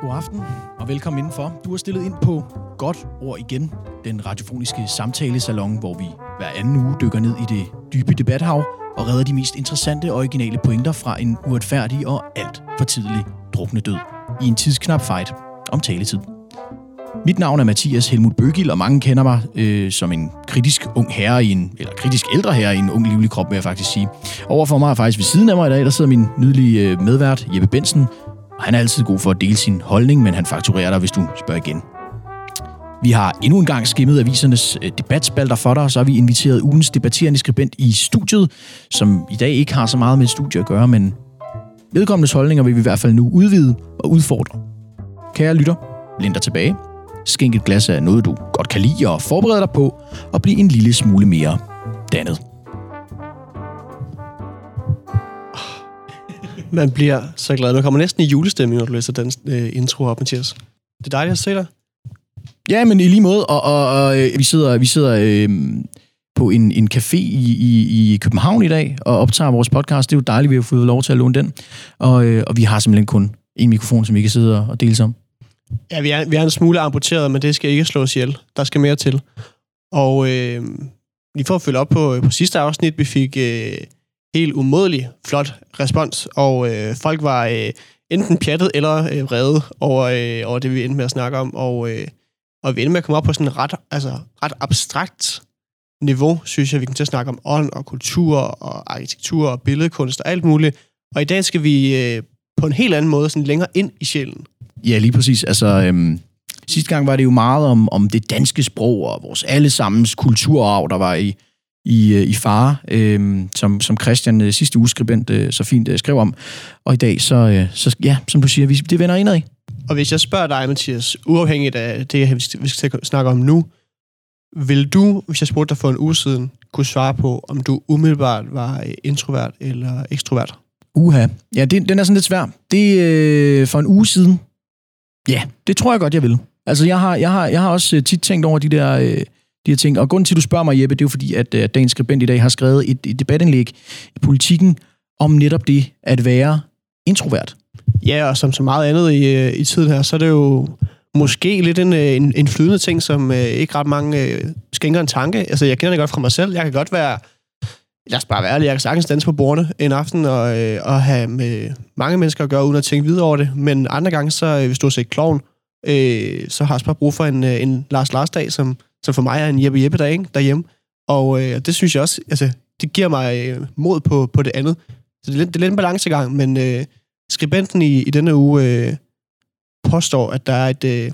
God aften og velkommen indenfor. Du har stillet ind på Godt Ord Igen, den radiofoniske samtalesalon, hvor vi hver anden uge dykker ned i det dybe debathav og redder de mest interessante og originale pointer fra en uretfærdig og alt for tidlig drukne død i en tidsknap fight om taletid. Mit navn er Mathias Helmut Bøgil, og mange kender mig øh, som en kritisk ung herre i en, eller kritisk ældre herre i en ung livlig krop, vil jeg faktisk sige. Overfor mig er faktisk ved siden af mig i dag, der sidder min nydelige øh, medvært Jeppe Bensen, og han er altid god for at dele sin holdning, men han fakturerer dig, hvis du spørger igen. Vi har endnu en gang skimmet avisernes øh, debatspalter for dig, og så har vi inviteret ugens debatterende skribent i studiet, som i dag ikke har så meget med et studie at gøre, men vedkommendes holdninger vil vi i hvert fald nu udvide og udfordre. Kære lytter, læn dig tilbage. Skænk et glas af noget, du godt kan lide, og forberede dig på at blive en lille smule mere dannet. Man bliver så glad. Man kommer næsten i julestemning, når du læser den øh, intro op, Mathias. Det er dejligt at se dig. Ja, men i lige måde, og, og, og øh, vi sidder, vi sidder øh, på en, en café i, i, i København i dag og optager vores podcast. Det er jo dejligt, vi har fået lov til at låne den. Og, øh, og vi har simpelthen kun en mikrofon, som vi kan sidde og dele om. Ja, vi er, vi er en smule amputeret, men det skal ikke slås ihjel. Der skal mere til. Og øh, lige for at følge op på, på sidste afsnit, vi fik øh, helt umådelig flot respons, og øh, folk var øh, enten pjattet eller øh, vrede over, øh, over det, vi endte med at snakke om. Og, øh, og vi endte med at komme op på sådan et ret, altså, ret abstrakt niveau, synes jeg, vi kan til at snakke om ånd og kultur og arkitektur og billedkunst og alt muligt. Og i dag skal vi øh, på en helt anden måde sådan længere ind i sjælen. Ja, lige præcis. Altså, øhm, sidste gang var det jo meget om, om det danske sprog og vores allesammens kulturarv, der var i, i, øh, i fare, øhm, som, som Christian øh, sidste uge skribent øh, så fint øh, skrev om. Og i dag, så, øh, så ja, som du siger, vi, det vender indad i. Og hvis jeg spørger dig, Mathias, uafhængigt af det, vi skal, snakke om nu, vil du, hvis jeg spurgte dig for en uge siden, kunne svare på, om du umiddelbart var øh, introvert eller ekstrovert? Uha. Ja, det, den er sådan lidt svær. Det øh, for en uge siden. Ja, det tror jeg godt, jeg vil. Altså, jeg har, jeg har, jeg har også øh, tit tænkt over de der, øh, de her ting. Og grunden til, at du spørger mig, Jeppe, det er jo fordi, at, at dagens skribent i dag har skrevet et, et debatindlæg i politikken om netop det at være introvert. Ja, og som så meget andet i, øh, i tiden her, så er det jo måske lidt en, øh, en, en flydende ting, som øh, ikke ret mange øh, skænker en tanke. Altså, jeg kender det godt fra mig selv. Jeg kan godt være lad os bare være ærlig, jeg kan sagtens danse på bordene en aften og, øh, og have med mange mennesker at gøre, uden at tænke videre over det. Men andre gange, så hvis du har set Kloven, øh, så har jeg også bare brug for en, øh, en Lars Lars dag, som, som for mig er en Jeppe Jeppe dag ikke, derhjemme. Og øh, det synes jeg også, altså, det giver mig øh, mod på, på det andet. Så det er lidt, det er lidt en balancegang, men øh, skribenten i, i denne uge øh, påstår, at der er et, øh,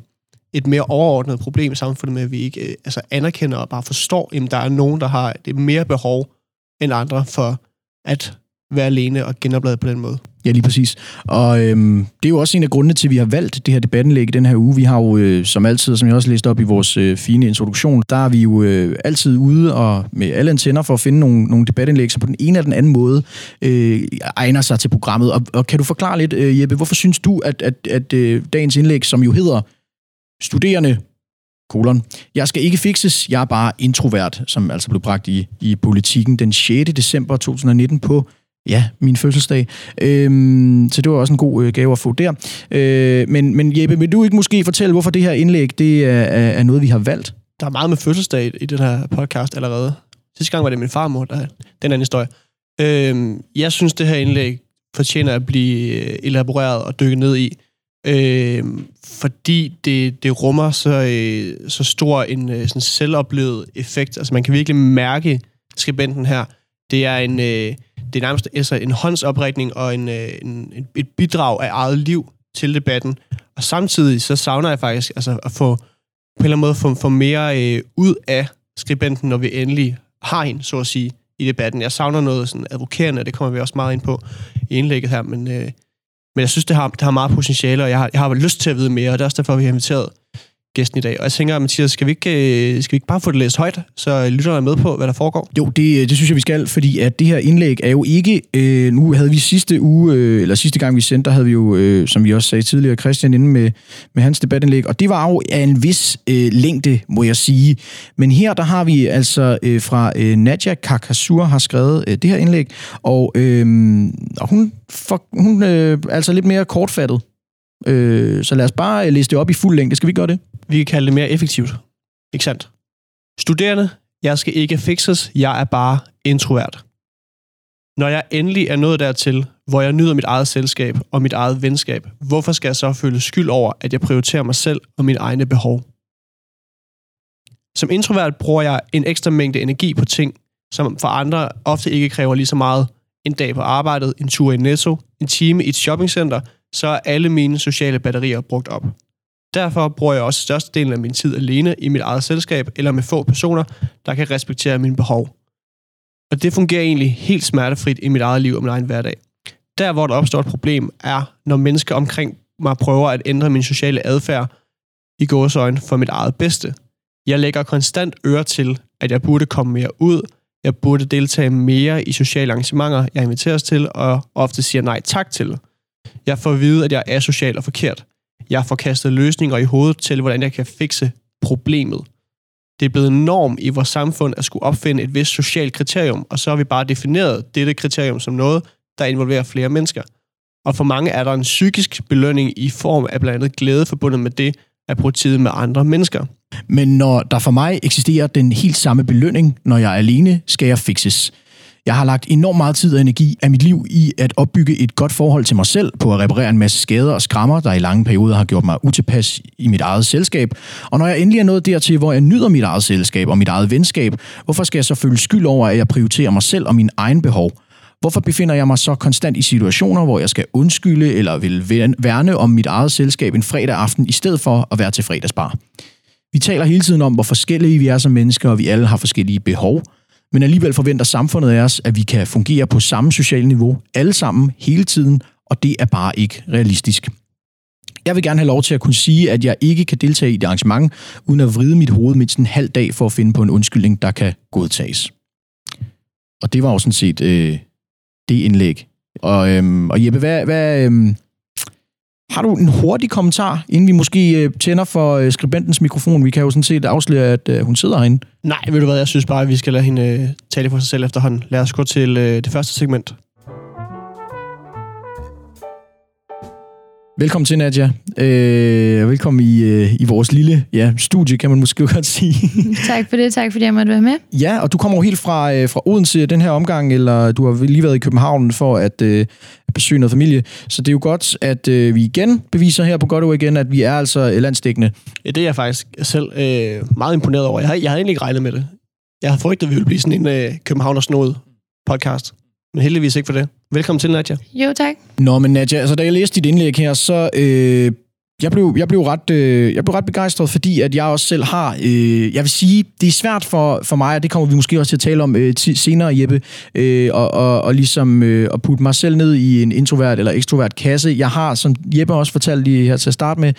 et mere overordnet problem i samfundet med, at vi ikke øh, altså anerkender og bare forstår, at der er nogen, der har det mere behov end andre for at være alene og genoplade på den måde. Ja, lige præcis. Og øhm, det er jo også en af grundene til, at vi har valgt det her debattenlæg i den her uge. Vi har jo øh, som altid, som jeg også læste op i vores øh, fine introduktion, der er vi jo øh, altid ude og med alle antenner for at finde nogle, nogle debatindlæg, som på den ene eller den anden måde øh, egner sig til programmet. Og, og kan du forklare lidt, øh, Jeppe, hvorfor synes du, at, at, at øh, dagens indlæg, som jo hedder Studerende kolon. Jeg skal ikke fikses, jeg er bare introvert, som altså blev bragt i, i politikken den 6. december 2019 på ja, min fødselsdag. Øhm, så det var også en god øh, gave at få der. Øh, men, men Jeppe, vil du ikke måske fortælle, hvorfor det her indlæg det er, er, noget, vi har valgt? Der er meget med fødselsdag i den her podcast allerede. Sidste gang var det min farmor, der den anden historie. Øhm, jeg synes, det her indlæg fortjener at blive øh, elaboreret og dykke ned i øhm, fordi det, det rummer så, øh, så stor en øh, sådan selvoplevet effekt. Altså man kan virkelig mærke skribenten her. Det er en, øh, det er nærmest altså en håndsoprækning og en, øh, en, et bidrag af eget liv til debatten. Og samtidig så savner jeg faktisk altså, at få på en eller anden måde få, få mere øh, ud af skribenten, når vi endelig har en, så at sige, i debatten. Jeg savner noget sådan advokerende, og det kommer vi også meget ind på i indlægget her, men øh, men jeg synes, det har, det har meget potentiale, og jeg har, jeg har lyst til at vide mere, og det er også derfor, vi har inviteret gæsten i dag. Og jeg tænker, Mathias, skal vi ikke, øh, skal vi ikke bare få det læst højt, så lytterne er med på, hvad der foregår? Jo, det, øh, det synes jeg, vi skal, fordi at det her indlæg er jo ikke... Øh, nu havde vi sidste uge, øh, eller sidste gang vi sendte, der havde vi jo, øh, som vi også sagde tidligere, Christian inde med, med hans debatindlæg, og det var jo af en vis øh, længde, må jeg sige. Men her, der har vi altså øh, fra øh, Nadja Kakasur har skrevet øh, det her indlæg, og, øh, og hun, for, hun øh, altså lidt mere kortfattet Øh, så lad os bare læse det op i fuld længde. Skal vi gøre det? Vi kan kalde det mere effektivt. Ikke sandt? Studerende, jeg skal ikke fixes, jeg er bare introvert. Når jeg endelig er nået dertil, hvor jeg nyder mit eget selskab og mit eget venskab, hvorfor skal jeg så føle skyld over, at jeg prioriterer mig selv og mine egne behov? Som introvert bruger jeg en ekstra mængde energi på ting, som for andre ofte ikke kræver lige så meget. En dag på arbejdet, en tur i Netto, en time i et shoppingcenter, så er alle mine sociale batterier brugt op. Derfor bruger jeg også størstedelen af min tid alene i mit eget selskab eller med få personer, der kan respektere mine behov. Og det fungerer egentlig helt smertefrit i mit eget liv og min egen hverdag. Der, hvor der opstår et problem, er, når mennesker omkring mig prøver at ændre min sociale adfærd i gåsøjne for mit eget bedste. Jeg lægger konstant øre til, at jeg burde komme mere ud, jeg burde deltage mere i sociale arrangementer, jeg inviteres til, og ofte siger nej tak til. Jeg får at vide, at jeg er social og forkert. Jeg får kastet løsninger i hovedet til, hvordan jeg kan fikse problemet. Det er blevet en norm i vores samfund at skulle opfinde et vist socialt kriterium, og så har vi bare defineret dette kriterium som noget, der involverer flere mennesker. Og for mange er der en psykisk belønning i form af blandt andet glæde forbundet med det at bruge tid med andre mennesker. Men når der for mig eksisterer den helt samme belønning, når jeg er alene, skal jeg fikses. Jeg har lagt enormt meget tid og energi af mit liv i at opbygge et godt forhold til mig selv, på at reparere en masse skader og skrammer, der i lange perioder har gjort mig utilpas i mit eget selskab. Og når jeg endelig er nået dertil, hvor jeg nyder mit eget selskab og mit eget venskab, hvorfor skal jeg så føle skyld over, at jeg prioriterer mig selv og min egen behov? Hvorfor befinder jeg mig så konstant i situationer, hvor jeg skal undskylde eller vil værne om mit eget selskab en fredag aften, i stedet for at være til fredagsbar? Vi taler hele tiden om, hvor forskellige vi er som mennesker, og vi alle har forskellige behov – men alligevel forventer samfundet af os, at vi kan fungere på samme sociale niveau, alle sammen, hele tiden, og det er bare ikke realistisk. Jeg vil gerne have lov til at kunne sige, at jeg ikke kan deltage i det arrangement, uden at vride mit hoved mindst en halv dag for at finde på en undskyldning, der kan godtages. Og det var jo sådan set øh, det indlæg. Og, øhm, og Jeppe, hvad, hvad, øhm, har du en hurtig kommentar, inden vi måske øh, tænder for øh, skribentens mikrofon? Vi kan jo sådan set afsløre, at øh, hun sidder herinde. Nej, ved du hvad, jeg synes bare, at vi skal lade hende tale for sig selv efterhånden. Lad os gå til det første segment. Velkommen til, Nadia. Øh, velkommen i, øh, i vores lille ja, studie, kan man måske godt sige. tak for det, tak fordi jeg måtte være med. Ja, og du kommer jo helt fra, øh, fra Odense den her omgang, eller du har lige været i København for at øh, besøge noget familie. Så det er jo godt, at øh, vi igen beviser her på Godt igen, at vi er altså landsdækkende. Ja, det er jeg faktisk selv øh, meget imponeret over. Jeg, har, jeg havde egentlig ikke regnet med det. Jeg havde frygtet, at vi ville blive sådan en øh, Københavner podcast. Men heldigvis ikke for det. Velkommen til, Nadja. Jo, tak. Nå, men Nadja, altså da jeg læste dit indlæg her, så øh, jeg blev, jeg blev, ret, øh, jeg blev ret begejstret, fordi at jeg også selv har, øh, jeg vil sige, det er svært for, for mig, og det kommer vi måske også til at tale om øh, senere, Jeppe, øh, og, og, og ligesom øh, at putte mig selv ned i en introvert eller ekstrovert kasse. Jeg har, som Jeppe også fortalte lige her til at starte med,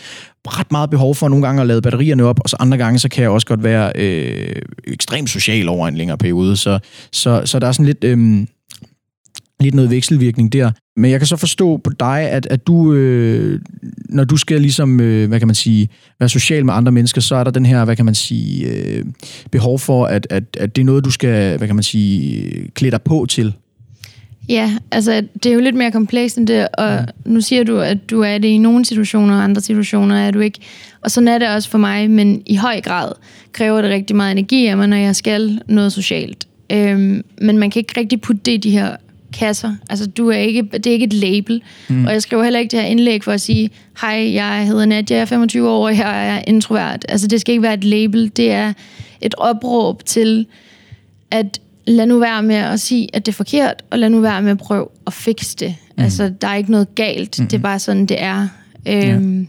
ret meget behov for nogle gange at lade batterierne op, og så andre gange, så kan jeg også godt være øh, ekstremt social over en længere periode. Så, så, så der er sådan lidt... Øh, lidt noget vekselvirkning der. Men jeg kan så forstå på dig, at, at du, øh, når du skal ligesom, øh, hvad kan man sige, være social med andre mennesker, så er der den her, hvad kan man sige, øh, behov for, at, at, at det er noget, du skal, hvad kan man sige, klæde dig på til. Ja, altså det er jo lidt mere komplekst end det, og ja. nu siger du, at du er det i nogle situationer, og andre situationer er du ikke. Og sådan er det også for mig, men i høj grad kræver det rigtig meget energi af mig, når jeg skal noget socialt. Øhm, men man kan ikke rigtig putte det i de her kasser. Altså, du er ikke, det er ikke et label. Mm. Og jeg skriver heller ikke det her indlæg for at sige, hej, jeg hedder Nadia, jeg er 25 år, og jeg er introvert. Altså, det skal ikke være et label. Det er et opråb til, at lad nu være med at sige, at det er forkert, og lad nu være med at prøve at fikse det. Mm. Altså, der er ikke noget galt. Mm. Det er bare sådan, det er. Øhm, ja.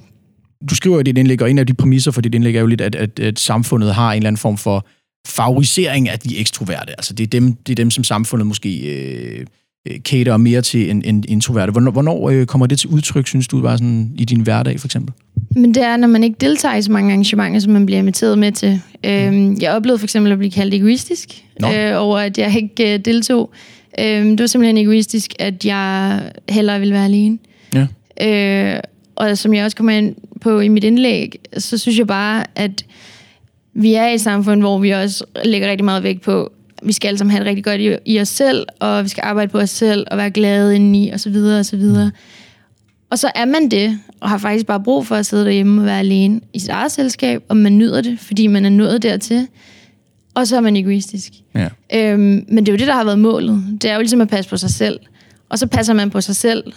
Du skriver i dit indlæg, og en af de præmisser for dit indlæg er jo lidt, at, at, at samfundet har en eller anden form for favorisering af de ekstroverte. Altså, det er dem, det er dem som samfundet måske... Øh, Øh, cater mere til en, en introverte. Hvornår, hvornår øh, kommer det til udtryk, synes du, bare sådan i din hverdag for eksempel? Men det er, når man ikke deltager i så mange arrangementer, som man bliver inviteret med til. Øhm, jeg oplevede for eksempel at blive kaldt egoistisk øh, over, at jeg ikke øh, deltog. Øhm, det var simpelthen egoistisk, at jeg hellere ville være alene. Ja. Øh, og som jeg også kommer ind på i mit indlæg, så synes jeg bare, at vi er i et samfund, hvor vi også lægger rigtig meget vægt på, vi skal alle sammen have det rigtig godt i, i os selv, og vi skal arbejde på os selv, og være glade indeni, og så videre, og så videre. Og så er man det, og har faktisk bare brug for at sidde derhjemme og være alene i sit eget selskab, og man nyder det, fordi man er nået dertil. Og så er man egoistisk. Ja. Øhm, men det er jo det, der har været målet. Det er jo ligesom at passe på sig selv. Og så passer man på sig selv,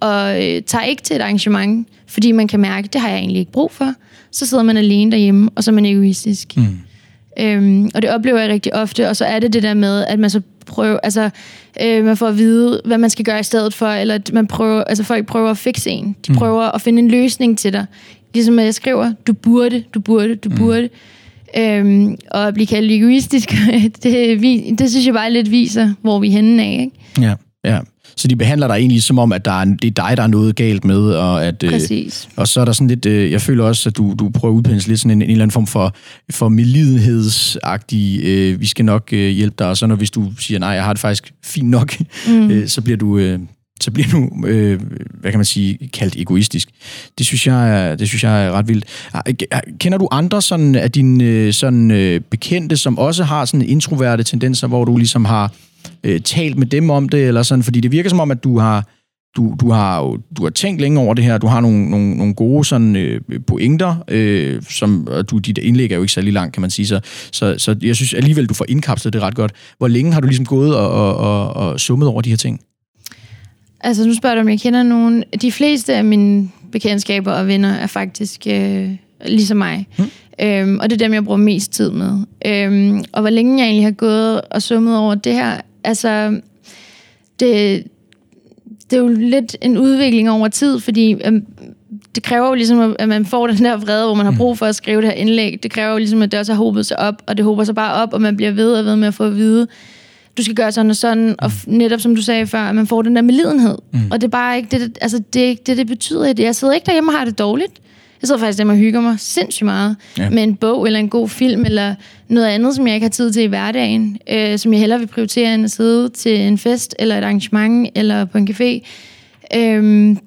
og øh, tager ikke til et arrangement, fordi man kan mærke, det har jeg egentlig ikke brug for. Så sidder man alene derhjemme, og så er man egoistisk. Mm. Øhm, og det oplever jeg rigtig ofte, og så er det det der med, at man så prøver, altså, øh, man får at vide, hvad man skal gøre i stedet for, eller at man prøver, altså folk prøver at fikse en. De Mm. prøver at finde en løsning til dig. Ligesom at jeg skriver, du burde, du burde, du burde. Øhm, og at blive kaldt egoistisk, det, det synes jeg bare lidt viser, hvor vi er henne af. Ikke? Ja, ja. Så de behandler dig egentlig som om, at der er, det er dig, der er noget galt med, og at... øh, Præcis. Og så er der sådan lidt, øh, jeg føler også, at du, du prøver at udpensle lidt sådan en, en eller anden form for, for medlidenhedsagtig, øh, vi skal nok øh, hjælpe dig, og så når hvis du siger, nej, jeg har det faktisk fint nok, mm. øh, så bliver du, øh, så bliver nu, øh, hvad kan man sige, kaldt egoistisk. Det synes jeg er, det synes jeg er ret vildt. Ah, ah, kender du andre sådan, af dine øh, sådan, øh, bekendte, som også har sådan introverte tendenser, hvor du ligesom har øh, talt med dem om det, eller sådan, fordi det virker som om, at du har du, du, har jo, du har tænkt længe over det her, du har nogle, nogle, nogle gode sådan, øh, pointer, øh, som, og du, dit indlæg er jo ikke særlig langt, kan man sige, så, så, så jeg synes alligevel, du får indkapslet det ret godt. Hvor længe har du ligesom gået og, og, og, og summet over de her ting? Altså, nu spørger du, om jeg kender nogen. De fleste af mine bekendtskaber og venner er faktisk øh, ligesom mig. Hmm. Øhm, og det er dem, jeg bruger mest tid med. Øhm, og hvor længe jeg egentlig har gået og summet over det her, altså, det, det er jo lidt en udvikling over tid, fordi øhm, det kræver jo ligesom, at man får den der vrede, hvor man har brug for at skrive det her indlæg. Det kræver jo ligesom, at det også har hobet sig op, og det hober sig bare op, og man bliver ved og ved med at få at vide, du skal gøre sådan og sådan, og f- netop som du sagde før, at man får den der medlidenhed. Mm. Og det er bare ikke det, altså det, er ikke det, det betyder. Jeg sidder ikke derhjemme og har det dårligt. Jeg sidder faktisk derhjemme og hygger mig sindssygt meget ja. med en bog eller en god film, eller noget andet, som jeg ikke har tid til i hverdagen, øh, som jeg hellere vil prioritere end at sidde til en fest, eller et arrangement, eller på en café. Øhm,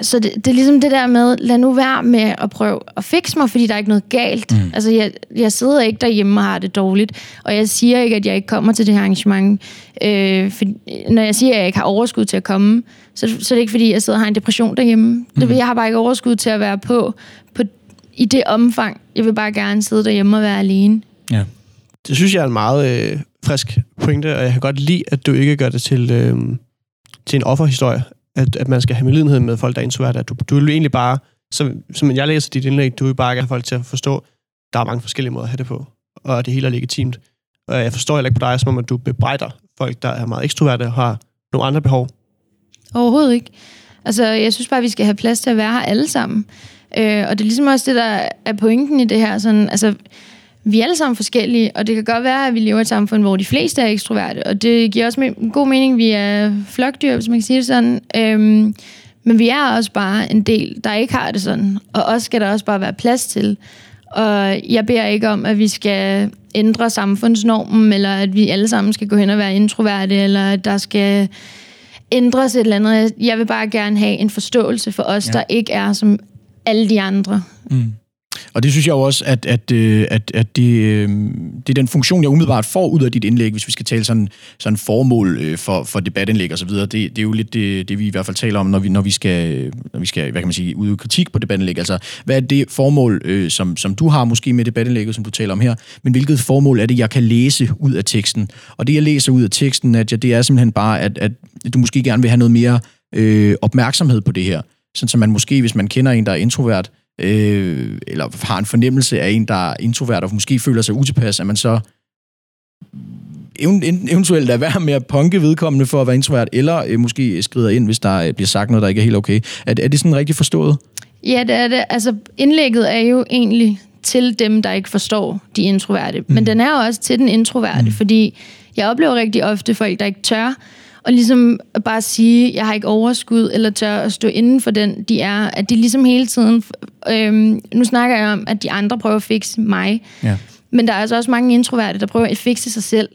så det, det er ligesom det der med, lad nu være med at prøve at fikse mig, fordi der er ikke noget galt. Mm. Altså, jeg, jeg sidder ikke derhjemme og har det dårligt, og jeg siger ikke, at jeg ikke kommer til det her arrangement. Øh, for, når jeg siger, at jeg ikke har overskud til at komme, så, så er det ikke, fordi jeg sidder og har en depression derhjemme. Mm. Det, jeg har bare ikke overskud til at være på, på i det omfang. Jeg vil bare gerne sidde derhjemme og være alene. Ja. Det synes jeg er en meget øh, frisk pointe, og jeg kan godt lide, at du ikke gør det til, øh, til en offerhistorie. At, at man skal have medlidenhed med folk, der er introverte. At du, du vil egentlig bare, som, som jeg læser dit indlæg, du vil bare gerne have folk til at forstå, der er mange forskellige måder at have det på, og at det hele er legitimt. Og jeg forstår heller ikke på dig, som om at du bebrejder folk, der er meget ekstroverte og har nogle andre behov. Overhovedet ikke. Altså, jeg synes bare, vi skal have plads til at være her alle sammen. Øh, og det er ligesom også det, der er pointen i det her. Sådan, altså, vi er alle sammen forskellige, og det kan godt være, at vi lever i et samfund, hvor de fleste er ekstroverte, og det giver også me- god mening, vi er flokdyr, hvis man kan sige det sådan. Øhm, men vi er også bare en del, der ikke har det sådan, og også skal der også bare være plads til. Og jeg beder ikke om, at vi skal ændre samfundsnormen, eller at vi alle sammen skal gå hen og være introverte, eller at der skal ændres et eller andet. Jeg vil bare gerne have en forståelse for os, Ja. der ikke er som alle de andre. Mm. Og det synes jeg jo også, at, at, øh, at, at det, øh, det er den funktion, jeg umiddelbart får ud af dit indlæg, hvis vi skal tale sådan, sådan formål øh, for, for debatindlæg og så videre. Det, det er jo lidt det, det, vi i hvert fald taler om, når vi, når vi skal, når vi skal hvad kan man sige, udøve kritik på debatindlæg. Altså, hvad er det formål, øh, som, som du har måske med debatindlægget, som du taler om her, men hvilket formål er det, jeg kan læse ud af teksten? Og det, jeg læser ud af teksten, at det er simpelthen bare, at, at du måske gerne vil have noget mere øh, opmærksomhed på det her. Sådan, så man måske, hvis man kender en, der er introvert, øh, eller har en fornemmelse af en, der er introvert, og måske føler sig utilpas, at man så even- eventuelt er være med at punke vedkommende for at være introvert, eller øh, måske skrider ind, hvis der øh, bliver sagt noget, der ikke er helt okay. Er, er det sådan rigtig forstået? Ja, det er det. Altså, indlægget er jo egentlig til dem, der ikke forstår de introverte. Mm. Men den er jo også til den introverte, mm. fordi jeg oplever rigtig ofte folk, der ikke tør, og ligesom bare sige, jeg har ikke overskud, eller tør at stå inden for den, de er. At de ligesom hele tiden... Øhm, nu snakker jeg om, at de andre prøver at fikse mig. Ja. Men der er altså også mange introverte, der prøver at fikse sig selv.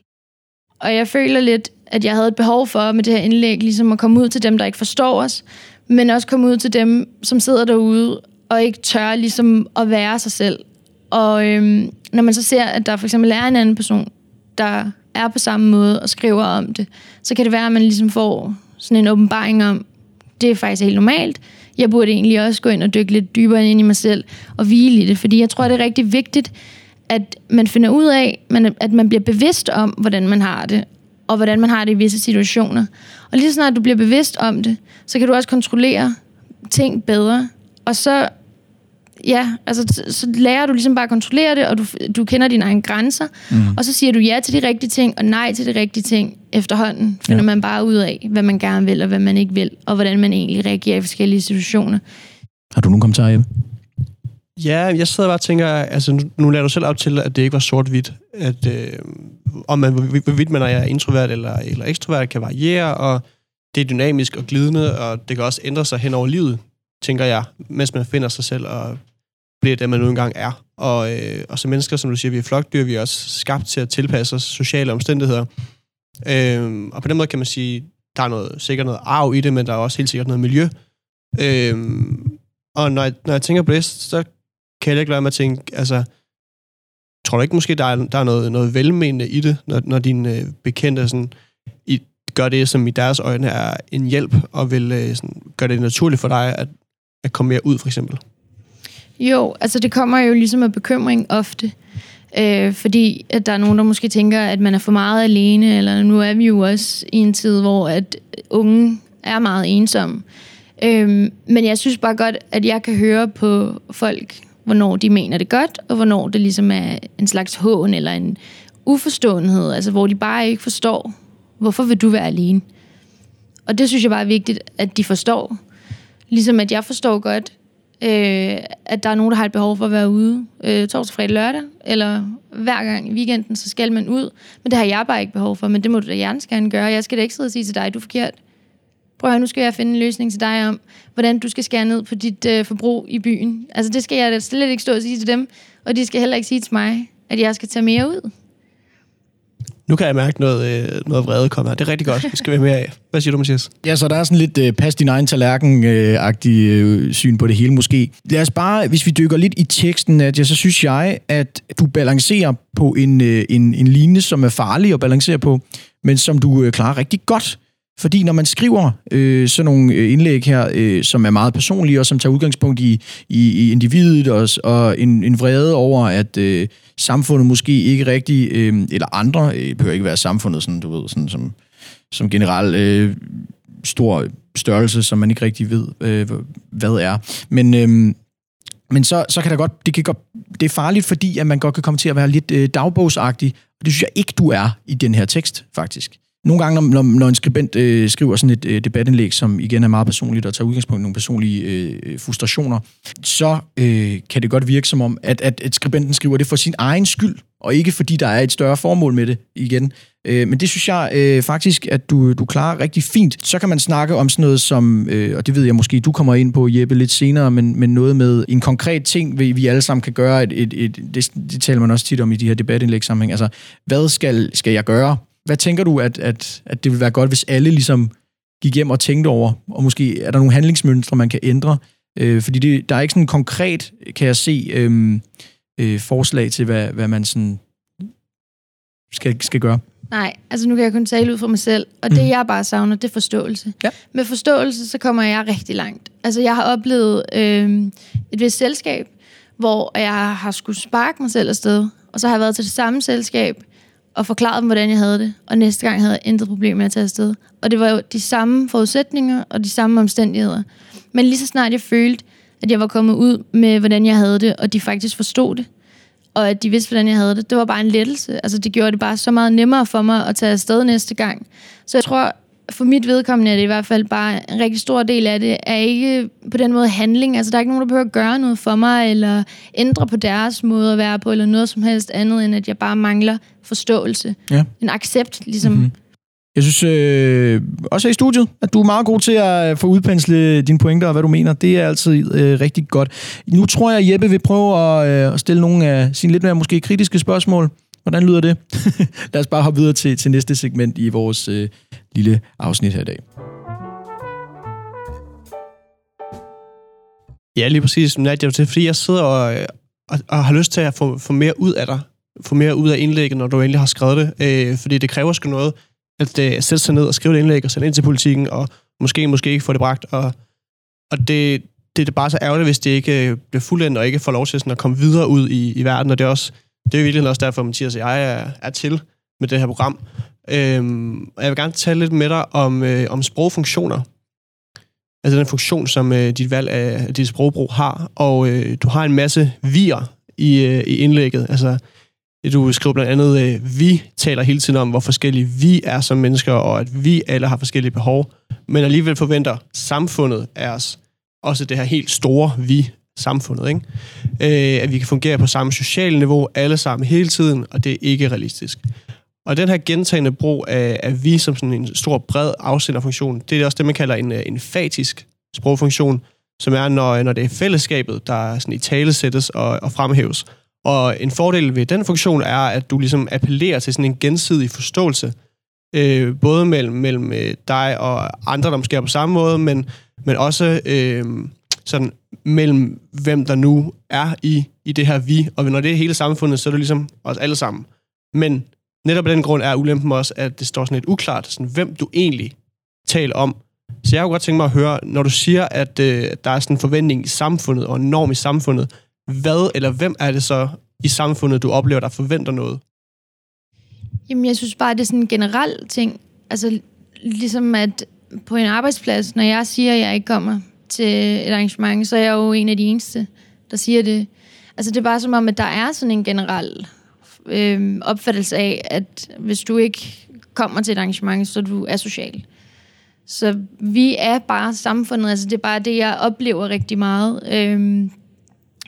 Og jeg føler lidt, at jeg havde et behov for med det her indlæg, ligesom at komme ud til dem, der ikke forstår os, men også komme ud til dem, som sidder derude og ikke tør ligesom at være sig selv. Og øhm, når man så ser, at der for eksempel er en anden person, der er på samme måde og skriver om det, så kan det være, at man ligesom får sådan en åbenbaring om, det er faktisk helt normalt. Jeg burde egentlig også gå ind og dykke lidt dybere ind i mig selv og hvile i det, fordi jeg tror, det er rigtig vigtigt, at man finder ud af, at man bliver bevidst om, hvordan man har det, og hvordan man har det i visse situationer. Og lige så snart du bliver bevidst om det, så kan du også kontrollere ting bedre. Og så, ja, altså, så lærer du ligesom bare at kontrollere det, og du, du kender dine egne grænser, mm. og så siger du ja til de rigtige ting, og nej til de rigtige ting efterhånden. Finder ja. man bare ud af, hvad man gerne vil, og hvad man ikke vil, og hvordan man egentlig reagerer i forskellige situationer. Har du nogen kommentarer, Jeppe? Ja, jeg sidder bare og tænker, altså nu, nu lader du selv op til, at det ikke var sort-hvidt, at øh, om man, hvorvidt man er introvert eller, eller ekstrovert, kan variere, og det er dynamisk og glidende, og det kan også ændre sig hen over livet, tænker jeg, mens man finder sig selv og bliver det, man nu engang er. Og, øh, og som mennesker, som du siger, vi er flokdyr, vi er også skabt til at tilpasse os sociale omstændigheder. Øh, og på den måde kan man sige, der er noget, sikkert noget arv i det, men der er også helt sikkert noget miljø. Øh, og når jeg, når jeg tænker på det, så kan jeg ikke lade mig at tænke, altså, tror du ikke måske, der er, der er noget, noget velmenende i det, når, når dine øh, bekendte sådan, i, gør det, som i deres øjne er en hjælp, og vil øh, sådan, gøre det naturligt for dig at, at komme mere ud, for eksempel? Jo, altså det kommer jo ligesom af bekymring ofte. Øh, fordi at der er nogen, der måske tænker, at man er for meget alene, eller nu er vi jo også i en tid, hvor at unge er meget ensomme. Øh, men jeg synes bare godt, at jeg kan høre på folk, hvornår de mener det godt, og hvornår det ligesom er en slags hån eller en uforståenhed, altså hvor de bare ikke forstår, hvorfor vil du være alene? Og det synes jeg bare er vigtigt, at de forstår. Ligesom at jeg forstår godt, øh, at der er nogen, der har et behov for at være ude øh, torsdag, fredag, lørdag, eller hver gang i weekenden, så skal man ud. Men det har jeg bare ikke behov for, men det må du da gerne, gerne gøre. Jeg skal da ikke sidde og sige til dig, du er forkert prøv at høre, nu skal jeg finde en løsning til dig om, hvordan du skal skære ned på dit øh, forbrug i byen. Altså det skal jeg da slet ikke stå og sige til dem, og de skal heller ikke sige til mig, at jeg skal tage mere ud. Nu kan jeg mærke noget, øh, noget vrede komme her. Det er rigtig godt. Det skal være mere af. Hvad siger du, Mathias? Ja, så der er sådan lidt øh, pas din egen tallerken-agtig øh, syn på det hele måske. Lad os bare, hvis vi dykker lidt i teksten, at jeg, så synes jeg, at du balancerer på en, øh, en, en linje, som er farlig at balancere på, men som du øh, klarer rigtig godt. Fordi når man skriver øh, sådan nogle øh, indlæg her, øh, som er meget personlige, og som tager udgangspunkt i, i, i individet, og, og en, en vrede over, at øh, samfundet måske ikke rigtig, øh, eller andre, øh, behøver ikke være samfundet, sådan, du ved, sådan, som, som generelt øh, stor størrelse, som man ikke rigtig ved, øh, hvad er. Men... Øh, men så, så kan det godt, det kan godt, det er farligt, fordi at man godt kan komme til at være lidt øh, dagbogsagtig, og det synes jeg ikke, du er i den her tekst, faktisk. Nogle gange, når, når en skribent øh, skriver sådan et øh, debatindlæg, som igen er meget personligt og tager udgangspunkt i nogle personlige øh, frustrationer, så øh, kan det godt virke som om, at, at, at skribenten skriver det for sin egen skyld, og ikke fordi der er et større formål med det igen. Øh, men det synes jeg øh, faktisk, at du, du klarer rigtig fint. Så kan man snakke om sådan noget som, øh, og det ved jeg måske, du kommer ind på, Jeppe, lidt senere, men, men noget med en konkret ting, vi, vi alle sammen kan gøre. Et, et, et, det, det taler man også tit om i de her debatindlæg sammenhæng. Altså, hvad skal, skal jeg gøre? Hvad tænker du, at, at, at det vil være godt, hvis alle ligesom gik hjem og tænkte over, og måske er der nogle handlingsmønstre, man kan ændre? Øh, fordi det, der er ikke sådan konkret, kan jeg se, øh, øh, forslag til, hvad, hvad man sådan skal, skal gøre. Nej, altså nu kan jeg kun tale ud for mig selv, og det mm. jeg bare savner, det er forståelse. Ja. Med forståelse, så kommer jeg rigtig langt. Altså jeg har oplevet øh, et vist selskab, hvor jeg har skulle sparke mig selv afsted, og så har jeg været til det samme selskab, og forklaret dem, hvordan jeg havde det. Og næste gang havde jeg intet problem med at tage afsted. Og det var jo de samme forudsætninger og de samme omstændigheder. Men lige så snart jeg følte, at jeg var kommet ud med, hvordan jeg havde det, og de faktisk forstod det, og at de vidste, hvordan jeg havde det, det var bare en lettelse. Altså, det gjorde det bare så meget nemmere for mig at tage afsted næste gang. Så jeg tror, for mit vedkommende er det i hvert fald bare en rigtig stor del af det, er ikke på den måde handling. Altså, der er ikke nogen, der behøver at gøre noget for mig, eller ændre på deres måde at være på, eller noget som helst andet, end at jeg bare mangler forståelse. Ja. En accept, ligesom. Mm-hmm. Jeg synes øh, også i studiet, at du er meget god til at få udpensle dine pointer og hvad du mener. Det er altid øh, rigtig godt. Nu tror jeg, at Jeppe vil prøve at, øh, at stille nogle af sine lidt mere måske kritiske spørgsmål. Hvordan lyder det? Lad os bare hoppe videre til, til næste segment i vores øh, lille afsnit her i dag. Ja, lige præcis. Men det er jo fordi jeg sidder og, og, og har lyst til at få, få mere ud af dig. Få mere ud af indlægget, når du endelig har skrevet det. Øh, fordi det kræver sgu noget at øh, sætte sig ned og skrive et indlæg og sende ind til politikken og måske, måske ikke få det bragt, og, og det, det er bare så ærgerligt, hvis det ikke øh, bliver fuldendt, og ikke får lov til sådan at komme videre ud i, i verden, og det er også, det er jo virkelig også derfor, Mathias og jeg er, er til med det her program. Øhm, og jeg vil gerne tale lidt med dig om, øh, om sprogfunktioner. Altså den funktion, som øh, dit valg af dit sprogbrug har, og øh, du har en masse vier i, øh, i indlægget. Altså, du skriver blandt andet, øh, vi taler hele tiden om, hvor forskellige vi er som mennesker, og at vi alle har forskellige behov, men alligevel forventer samfundet af os også det her helt store vi, samfundet, ikke? Øh, at vi kan fungere på samme sociale niveau, alle sammen hele tiden, og det er ikke realistisk. Og den her gentagende brug af, af vi som sådan en stor, bred afsenderfunktion, det er også det, man kalder en, øh, en fatisk sprogfunktion, som er, når, når det er fællesskabet, der sådan i tale sættes og, og fremhæves. Og en fordel ved den funktion er, at du ligesom appellerer til sådan en gensidig forståelse, øh, både mellem, mellem øh, dig og andre, der måske er på samme måde, men, men også øh, sådan mellem hvem der nu er i, i det her vi. Og når det er hele samfundet, så er det ligesom os alle sammen. Men netop af den grund er ulempen også, at det står sådan lidt uklart, sådan, hvem du egentlig taler om. Så jeg kunne godt tænke mig at høre, når du siger, at øh, der er sådan en forventning i samfundet og en norm i samfundet, hvad eller hvem er det så i samfundet, du oplever, der forventer noget? Jamen, jeg synes bare, det er sådan en generel ting. Altså, ligesom at på en arbejdsplads, når jeg siger, at jeg ikke kommer til et arrangement, så er jeg jo en af de eneste, der siger det. Altså, det er bare som om, at der er sådan en generel øh, opfattelse af, at hvis du ikke kommer til et arrangement, så er du asocial. Så vi er bare samfundet, altså det er bare det, jeg oplever rigtig meget. Øh,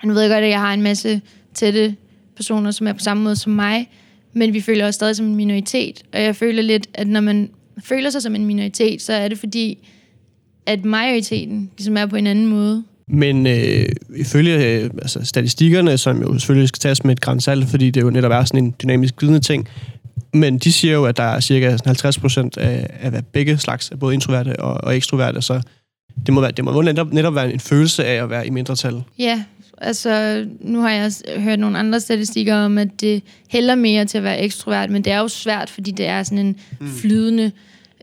nu ved jeg godt, at jeg har en masse tætte personer, som er på samme måde som mig, men vi føler os stadig som en minoritet. Og jeg føler lidt, at når man føler sig som en minoritet, så er det fordi, at majoriteten ligesom er på en anden måde. Men øh, ifølge øh, altså statistikkerne, som jo selvfølgelig skal tages med et grænsalt, fordi det jo netop er sådan en dynamisk glidende ting, men de siger jo, at der er cirka 50 procent af, af begge slags, både introverte og, og ekstroverte, så det må, være, det må netop, netop være en følelse af at være i mindretal. Ja, altså nu har jeg hørt nogle andre statistikker om, at det hælder mere til at være ekstrovert, men det er jo svært, fordi det er sådan en mm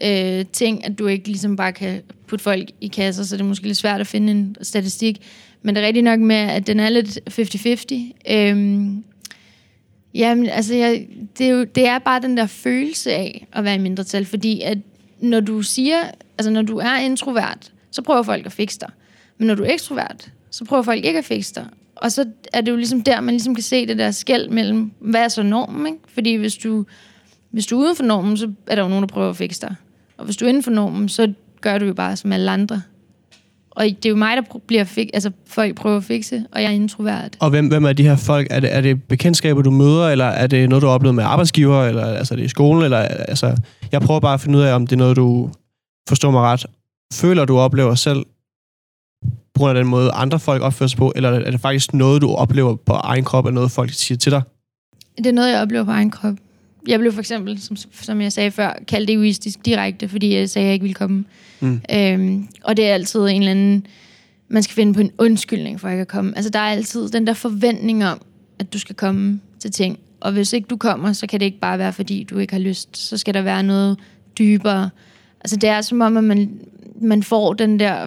øh, ting, at du ikke ligesom bare kan putte folk i kasser, så det er måske lidt svært at finde en statistik. Men det er rigtigt nok med, at den er lidt 50-50. Øhm, jamen, altså, jeg, det, er jo, det er bare den der følelse af at være i mindretal, fordi at når du siger, altså når du er introvert, så prøver folk at fikse dig. Men når du er ekstrovert, så prøver folk ikke at fikse dig. Og så er det jo ligesom der, man ligesom kan se det der skæld mellem, hvad er så normen, ikke? Fordi hvis du, hvis du er uden for normen, så er der jo nogen, der prøver at fikse dig. Og hvis du er inden for normen, så gør du jo bare som alle andre. Og det er jo mig, der bliver fik, altså folk prøver at fikse, og jeg er introvert. Og hvem, hvem er de her folk? Er det, er det bekendtskaber, du møder, eller er det noget, du har oplevet med arbejdsgiver, eller altså, er det i skolen? Eller, altså, jeg prøver bare at finde ud af, om det er noget, du forstår mig ret. Føler du oplever selv, på grund af den måde, andre folk opfører sig på, eller er det faktisk noget, du oplever på egen krop, eller noget, folk siger til dig? Det er noget, jeg oplever på egen krop. Jeg blev for eksempel, som, som jeg sagde før, kaldt egoistisk direkte, fordi jeg sagde, at jeg ikke ville komme. Mm. Øhm, og det er altid en eller anden... Man skal finde på en undskyldning for ikke at komme. Altså, der er altid den der forventning om, at du skal komme til ting. Og hvis ikke du kommer, så kan det ikke bare være, fordi du ikke har lyst. Så skal der være noget dybere. Altså, det er som om, at man, man får den der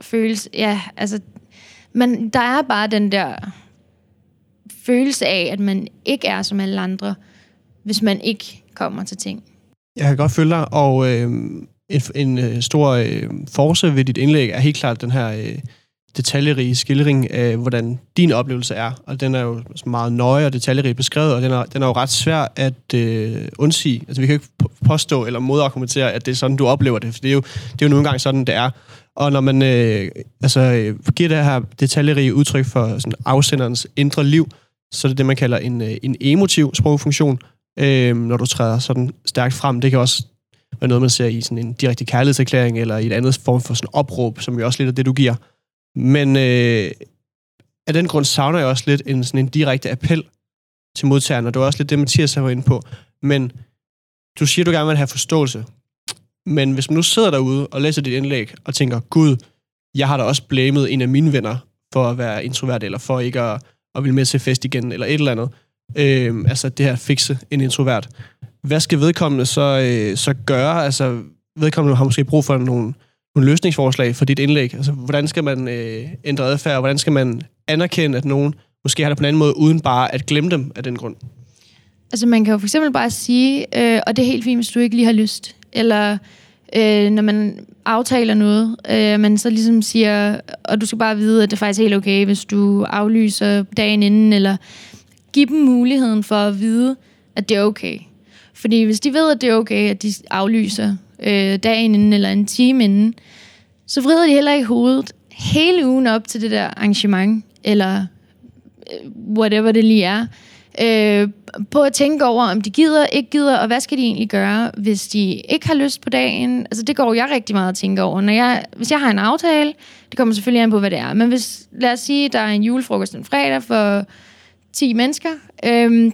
følelse... Ja, altså... Man, der er bare den der følelse af, at man ikke er som alle andre hvis man ikke kommer til ting. Jeg kan godt følge dig, og øh, en, en øh, stor øh, force ved dit indlæg er helt klart den her øh, detaljerige skildring af, hvordan din oplevelse er. Og den er jo meget nøje og detaljerigt beskrevet, og den er, den er jo ret svær at øh, undsige. Altså, vi kan ikke påstå eller modargumentere, at det er sådan, du oplever det, for det er jo, det er jo nogle gange sådan, det er. Og når man øh, altså, øh, giver det her detaljerige udtryk for sådan, afsenderens indre liv, så er det det, man kalder en, øh, en emotiv sprogfunktion, øh, når du træder sådan stærkt frem. Det kan også være noget, man ser i sådan en direkte kærlighedserklæring, eller i et andet form for sådan opråb, som jo også lidt er det, du giver. Men øh, af den grund savner jeg også lidt en, sådan en direkte appel til modtageren, og det var også lidt det, Mathias var inde på. Men du siger, du gerne vil have forståelse. Men hvis man nu sidder derude og læser dit indlæg og tænker, Gud, jeg har da også blamet en af mine venner for at være introvert, eller for ikke at, at ville med til fest igen, eller et eller andet, øh, altså det her fikse en introvert. Hvad skal vedkommende så, øh, så gøre? Altså, vedkommende har måske brug for nogle, nogle løsningsforslag for dit indlæg. Altså, hvordan skal man øh, ændre adfærd? Hvordan skal man anerkende, at nogen måske har det på en anden måde, uden bare at glemme dem af den grund? Altså man kan jo for eksempel bare sige, øh, og det er helt fint, hvis du ikke lige har lyst. Eller øh, når man aftaler noget, øh, man så ligesom siger, og du skal bare vide, at det er faktisk helt okay, hvis du aflyser dagen inden, eller Giv dem muligheden for at vide, at det er okay. Fordi hvis de ved, at det er okay, at de aflyser øh, dagen inden, eller en time inden, så vrider de heller ikke hovedet hele ugen op til det der arrangement, eller øh, whatever det lige er, øh, på at tænke over, om de gider, ikke gider, og hvad skal de egentlig gøre, hvis de ikke har lyst på dagen. Altså det går jeg rigtig meget at tænke over. Når jeg, hvis jeg har en aftale, det kommer selvfølgelig an på, hvad det er, men hvis, lad os sige, der er en julefrokost en fredag for 10 mennesker, Øhm,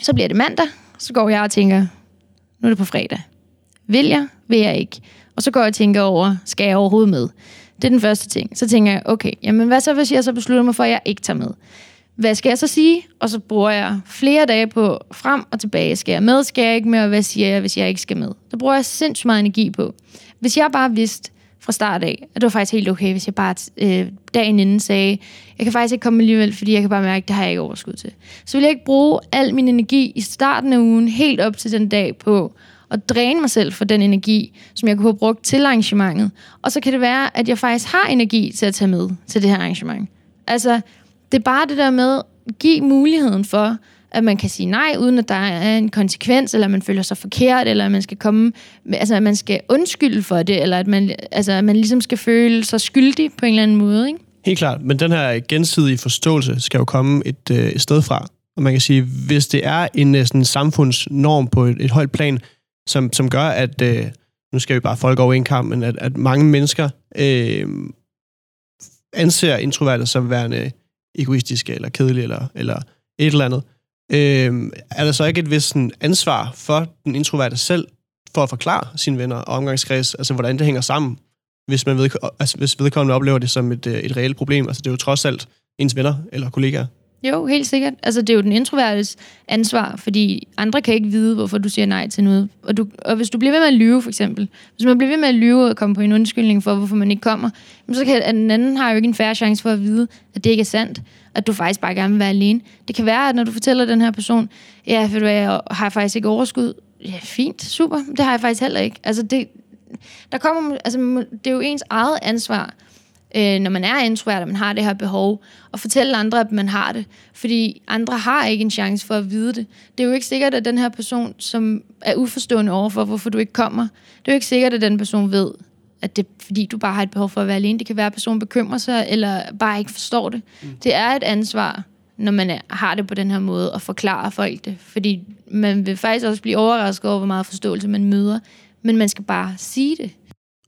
så bliver det mandag, så går jeg og tænker, nu er det på fredag. Vil jeg? Vil jeg ikke? Og så går jeg og tænker over, skal jeg overhovedet med? Det er den første ting. Så tænker jeg, okay, jamen hvad så, hvis jeg så beslutter mig for, at jeg ikke tager med? Hvad skal jeg så sige? Og så bruger jeg flere dage på frem og tilbage. Skal jeg med? Skal jeg ikke med? Og hvad siger jeg, hvis jeg ikke skal med? Så bruger jeg sindssygt meget energi på. Hvis jeg bare vidste fra start af, at det var faktisk helt okay, hvis jeg bare øh, dagen inden sagde, jeg kan faktisk ikke komme alligevel, fordi jeg kan bare mærke, at det har jeg ikke overskud til. Så vil jeg ikke bruge al min energi i starten af ugen, helt op til den dag på, og dræne mig selv for den energi, som jeg kunne have brugt til arrangementet. Og så kan det være, at jeg faktisk har energi til at tage med til det her arrangement. Altså, det er bare det der med, give muligheden for, at man kan sige nej, uden at der er en konsekvens, eller man føler sig forkert, eller at man skal komme, altså at man skal undskylde for det, eller at man, altså, at man ligesom skal føle sig skyldig på en eller anden måde, ikke? Helt klart, men den her gensidige forståelse skal jo komme et, øh, et sted fra. Og man kan sige, hvis det er en øh, sådan, samfundsnorm på et, et højt plan, som, som gør, at, øh, nu skal vi bare folk over en kamp, men at, at mange mennesker øh, anser introverte som værende egoistiske, eller kedelige, eller, eller et eller andet, øh, Øhm, er der så ikke et vist sådan, ansvar for den introverte selv, for at forklare sine venner og omgangskreds, altså hvordan det hænger sammen, hvis, man ved, altså, hvis vedkommende oplever det som et, øh, et reelt problem. Altså det er jo trods alt ens venner eller kollegaer. Jo, helt sikkert. Altså, det er jo den introvertes ansvar, fordi andre kan ikke vide, hvorfor du siger nej til noget. Og, du, og hvis du bliver ved med at lyve, for eksempel, hvis man bliver ved med at lyve og komme på en undskyldning for, hvorfor man ikke kommer, så kan den anden har jo ikke en færre chance for at vide, at det ikke er sandt, at du faktisk bare gerne vil være alene. Det kan være, at når du fortæller den her person, ja, for du jeg har faktisk ikke overskud. Ja, fint, super, det har jeg faktisk heller ikke. Altså, det, der kommer, altså, det er jo ens eget ansvar, øh, når man er introvert, og man har det her behov, og fortælle andre, at man har det. Fordi andre har ikke en chance for at vide det. Det er jo ikke sikkert, at den her person, som er uforstående overfor, hvorfor du ikke kommer, det er jo ikke sikkert, at den person ved, at det er fordi, du bare har et behov for at være alene. Det kan være, at personen bekymrer sig, eller bare ikke forstår det. Mm. Det er et ansvar, når man er, har det på den her måde, at forklare folk det. Fordi man vil faktisk også blive overrasket over, hvor meget forståelse man møder. Men man skal bare sige det.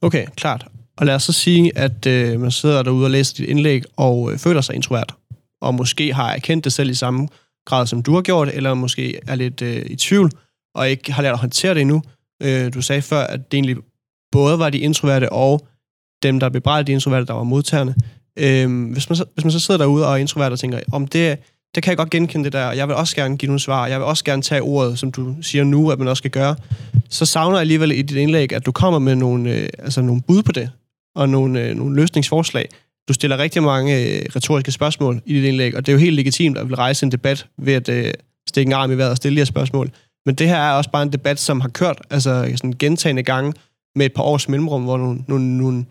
Okay, klart. Og lad os så sige, at øh, man sidder derude og læser dit indlæg og øh, føler sig introvert, og måske har erkendt det selv i samme grad, som du har gjort, eller måske er lidt øh, i tvivl, og ikke har lært at håndtere det endnu. Øh, du sagde før, at det egentlig både var de introverte og dem, der bebrejdede de introverte, der var modtagerne. Øh, hvis, man så, hvis man så sidder derude og er introvert og tænker, om det, det kan jeg godt genkende det der, og jeg vil også gerne give nogle svar, jeg vil også gerne tage ordet, som du siger nu, at man også skal gøre, så savner jeg alligevel i dit indlæg, at du kommer med nogle, øh, altså nogle bud på det og nogle, øh, nogle løsningsforslag. Du stiller rigtig mange øh, retoriske spørgsmål i dit indlæg, og det er jo helt legitimt at vil rejse en debat ved at øh, stikke en arm i vejret og stille de her spørgsmål. Men det her er også bare en debat, som har kørt altså sådan gentagende gange med et par års mellemrum, hvor nogle, nogle, nogle,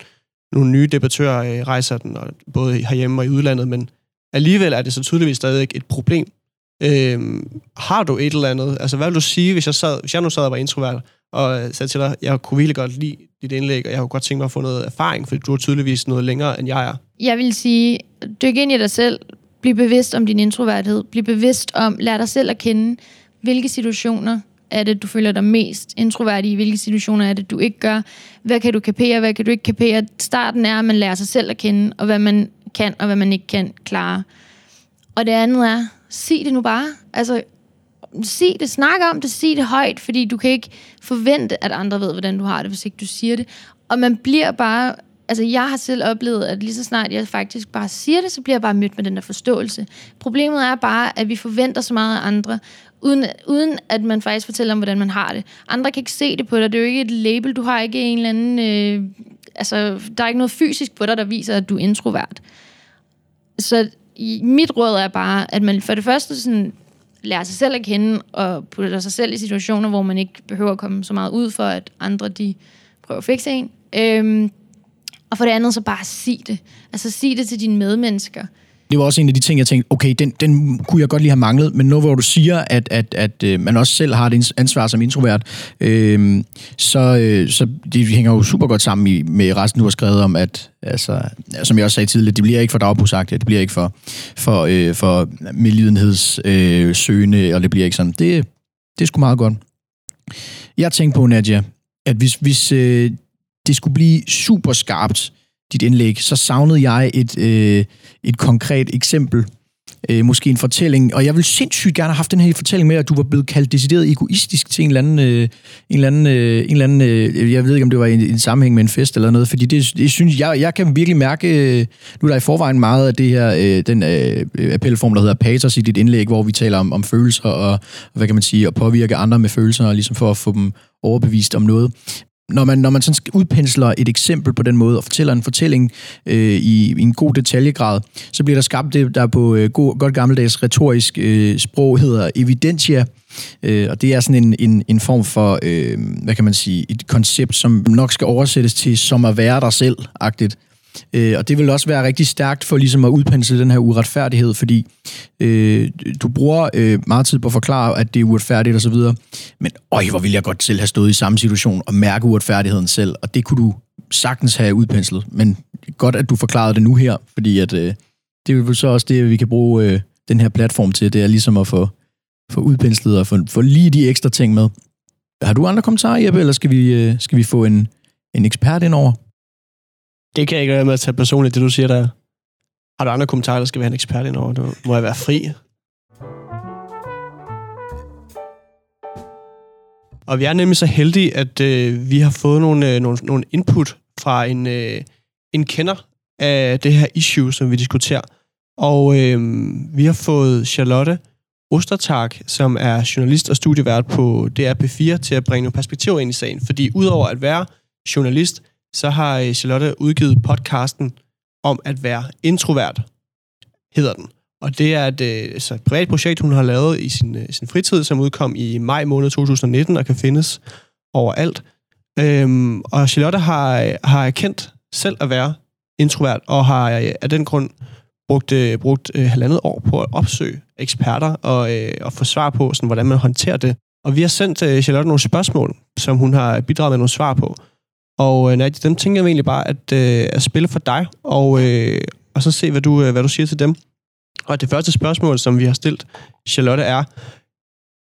nogle nye debattører øh, rejser den, og både herhjemme og i udlandet, men alligevel er det så tydeligvis stadig et problem. Øh, har du et eller andet, altså hvad vil du sige, hvis jeg, sad, hvis jeg nu sad og var introvert, og øh, sagde til dig, jeg kunne virkelig godt lide dit indlæg, og jeg kunne godt tænke mig at få noget erfaring, fordi du er tydeligvis noget længere, end jeg er. Jeg vil sige, dyk ind i dig selv, bliv bevidst om din introverthed, bliv bevidst om, lær dig selv at kende, hvilke situationer er det, du føler dig mest introvert i, hvilke situationer er det, du ikke gør, hvad kan du kapere, hvad kan du ikke kapere. Starten er, at man lærer sig selv at kende, og hvad man kan, og hvad man ikke kan klare. Og det andet er, sig det nu bare. Altså, sig det, snak om det, sig det højt, fordi du kan ikke forvente, at andre ved, hvordan du har det, hvis ikke du siger det. Og man bliver bare altså jeg har selv oplevet, at lige så snart jeg faktisk bare siger det, så bliver jeg bare mødt med den der forståelse. Problemet er bare, at vi forventer så meget af andre, uden, uden at man faktisk fortæller om, hvordan man har det. Andre kan ikke se det på dig. Det er jo ikke et label. Du har ikke en eller anden... Øh, altså, der er ikke noget fysisk på dig, der viser, at du er introvert. Så mit råd er bare, at man for det første sådan, lærer sig selv at kende, og putter sig selv i situationer, hvor man ikke behøver at komme så meget ud for, at andre de prøver at fikse en. Øhm, og for det andet, så bare sig det. Altså sig det til dine medmennesker det var også en af de ting, jeg tænkte, okay, den, den kunne jeg godt lige have manglet, men nu hvor du siger, at, at, at øh, man også selv har et ansvar som introvert, øhm, øh, så, så det hænger jo super godt sammen i, med resten, du har skrevet om, at, altså, som jeg også sagde tidligere, det bliver ikke for dagbrugsagtigt, det bliver ikke for, for, øh, for medlidenhedssøgende, øh, og det bliver ikke sådan. Det, det er sgu meget godt. Jeg tænkte på, Nadia, at hvis, hvis øh, det skulle blive super skarpt, dit indlæg, så savnede jeg et, øh, et konkret eksempel, øh, måske en fortælling, og jeg vil sindssygt gerne have haft den her fortælling med, at du var blevet kaldt decideret egoistisk til en eller anden, øh, en eller anden, øh, en eller anden øh, jeg ved ikke, om det var i en, en sammenhæng med en fest eller noget, fordi det, det synes jeg, jeg kan virkelig mærke, øh, nu er der i forvejen meget af det her, øh, den øh, appelform, der hedder patos i dit indlæg, hvor vi taler om, om følelser og, og, hvad kan man sige, at påvirke andre med følelser, og ligesom for at få dem overbevist om noget når man, når man sådan udpensler et eksempel på den måde og fortæller en fortælling øh, i, i en god detaljegrad, så bliver der skabt det, der på øh, god, godt gammeldags retorisk øh, sprog hedder evidentia, øh, og det er sådan en, en, en form for, øh, hvad kan man sige, et koncept, som nok skal oversættes til som at være dig selv-agtigt. Øh, og det vil også være rigtig stærkt for ligesom at udpensle den her uretfærdighed, fordi øh, du bruger øh, meget tid på at forklare, at det er uretfærdigt osv., men øj, hvor ville jeg godt selv have stået i samme situation og mærke uretfærdigheden selv, og det kunne du sagtens have udpenslet, men godt, at du forklarede det nu her, fordi at, øh, det er jo så også det, vi kan bruge øh, den her platform til, det er ligesom at få, få udpenslet og få, få lige de ekstra ting med. Har du andre kommentarer, Jeppe, eller skal vi, øh, skal vi få en, en ekspert ind over? Det kan jeg ikke være med at tage personligt, det du siger der. Har du andre kommentarer, der skal være en ekspert ind over? Du må jeg være fri. Og vi er nemlig så heldige, at øh, vi har fået nogle, øh, nogle, nogle input fra en, øh, en kender af det her issue, som vi diskuterer. Og øh, vi har fået Charlotte Ostertag, som er journalist og studievært på DRP4, til at bringe nogle perspektiver ind i sagen. Fordi udover at være journalist, så har øh, Charlotte udgivet podcasten om at være introvert, hedder den. Og det er et, øh, så et privat projekt, hun har lavet i sin, øh, sin fritid, som udkom i maj måned 2019 og kan findes overalt. Øhm, og Charlotte har, øh, har erkendt selv at være introvert, og har øh, af den grund brugt, brugt øh, halvandet år på at opsøge eksperter og, øh, og få svar på, sådan, hvordan man håndterer det. Og vi har sendt øh, Charlotte nogle spørgsmål, som hun har bidraget med nogle svar på. Og øh, Nadia, dem tænker jeg egentlig bare at, øh, at spille for dig, og, øh, og så se, hvad du, øh, hvad du siger til dem. Og det første spørgsmål, som vi har stillet Charlotte, er,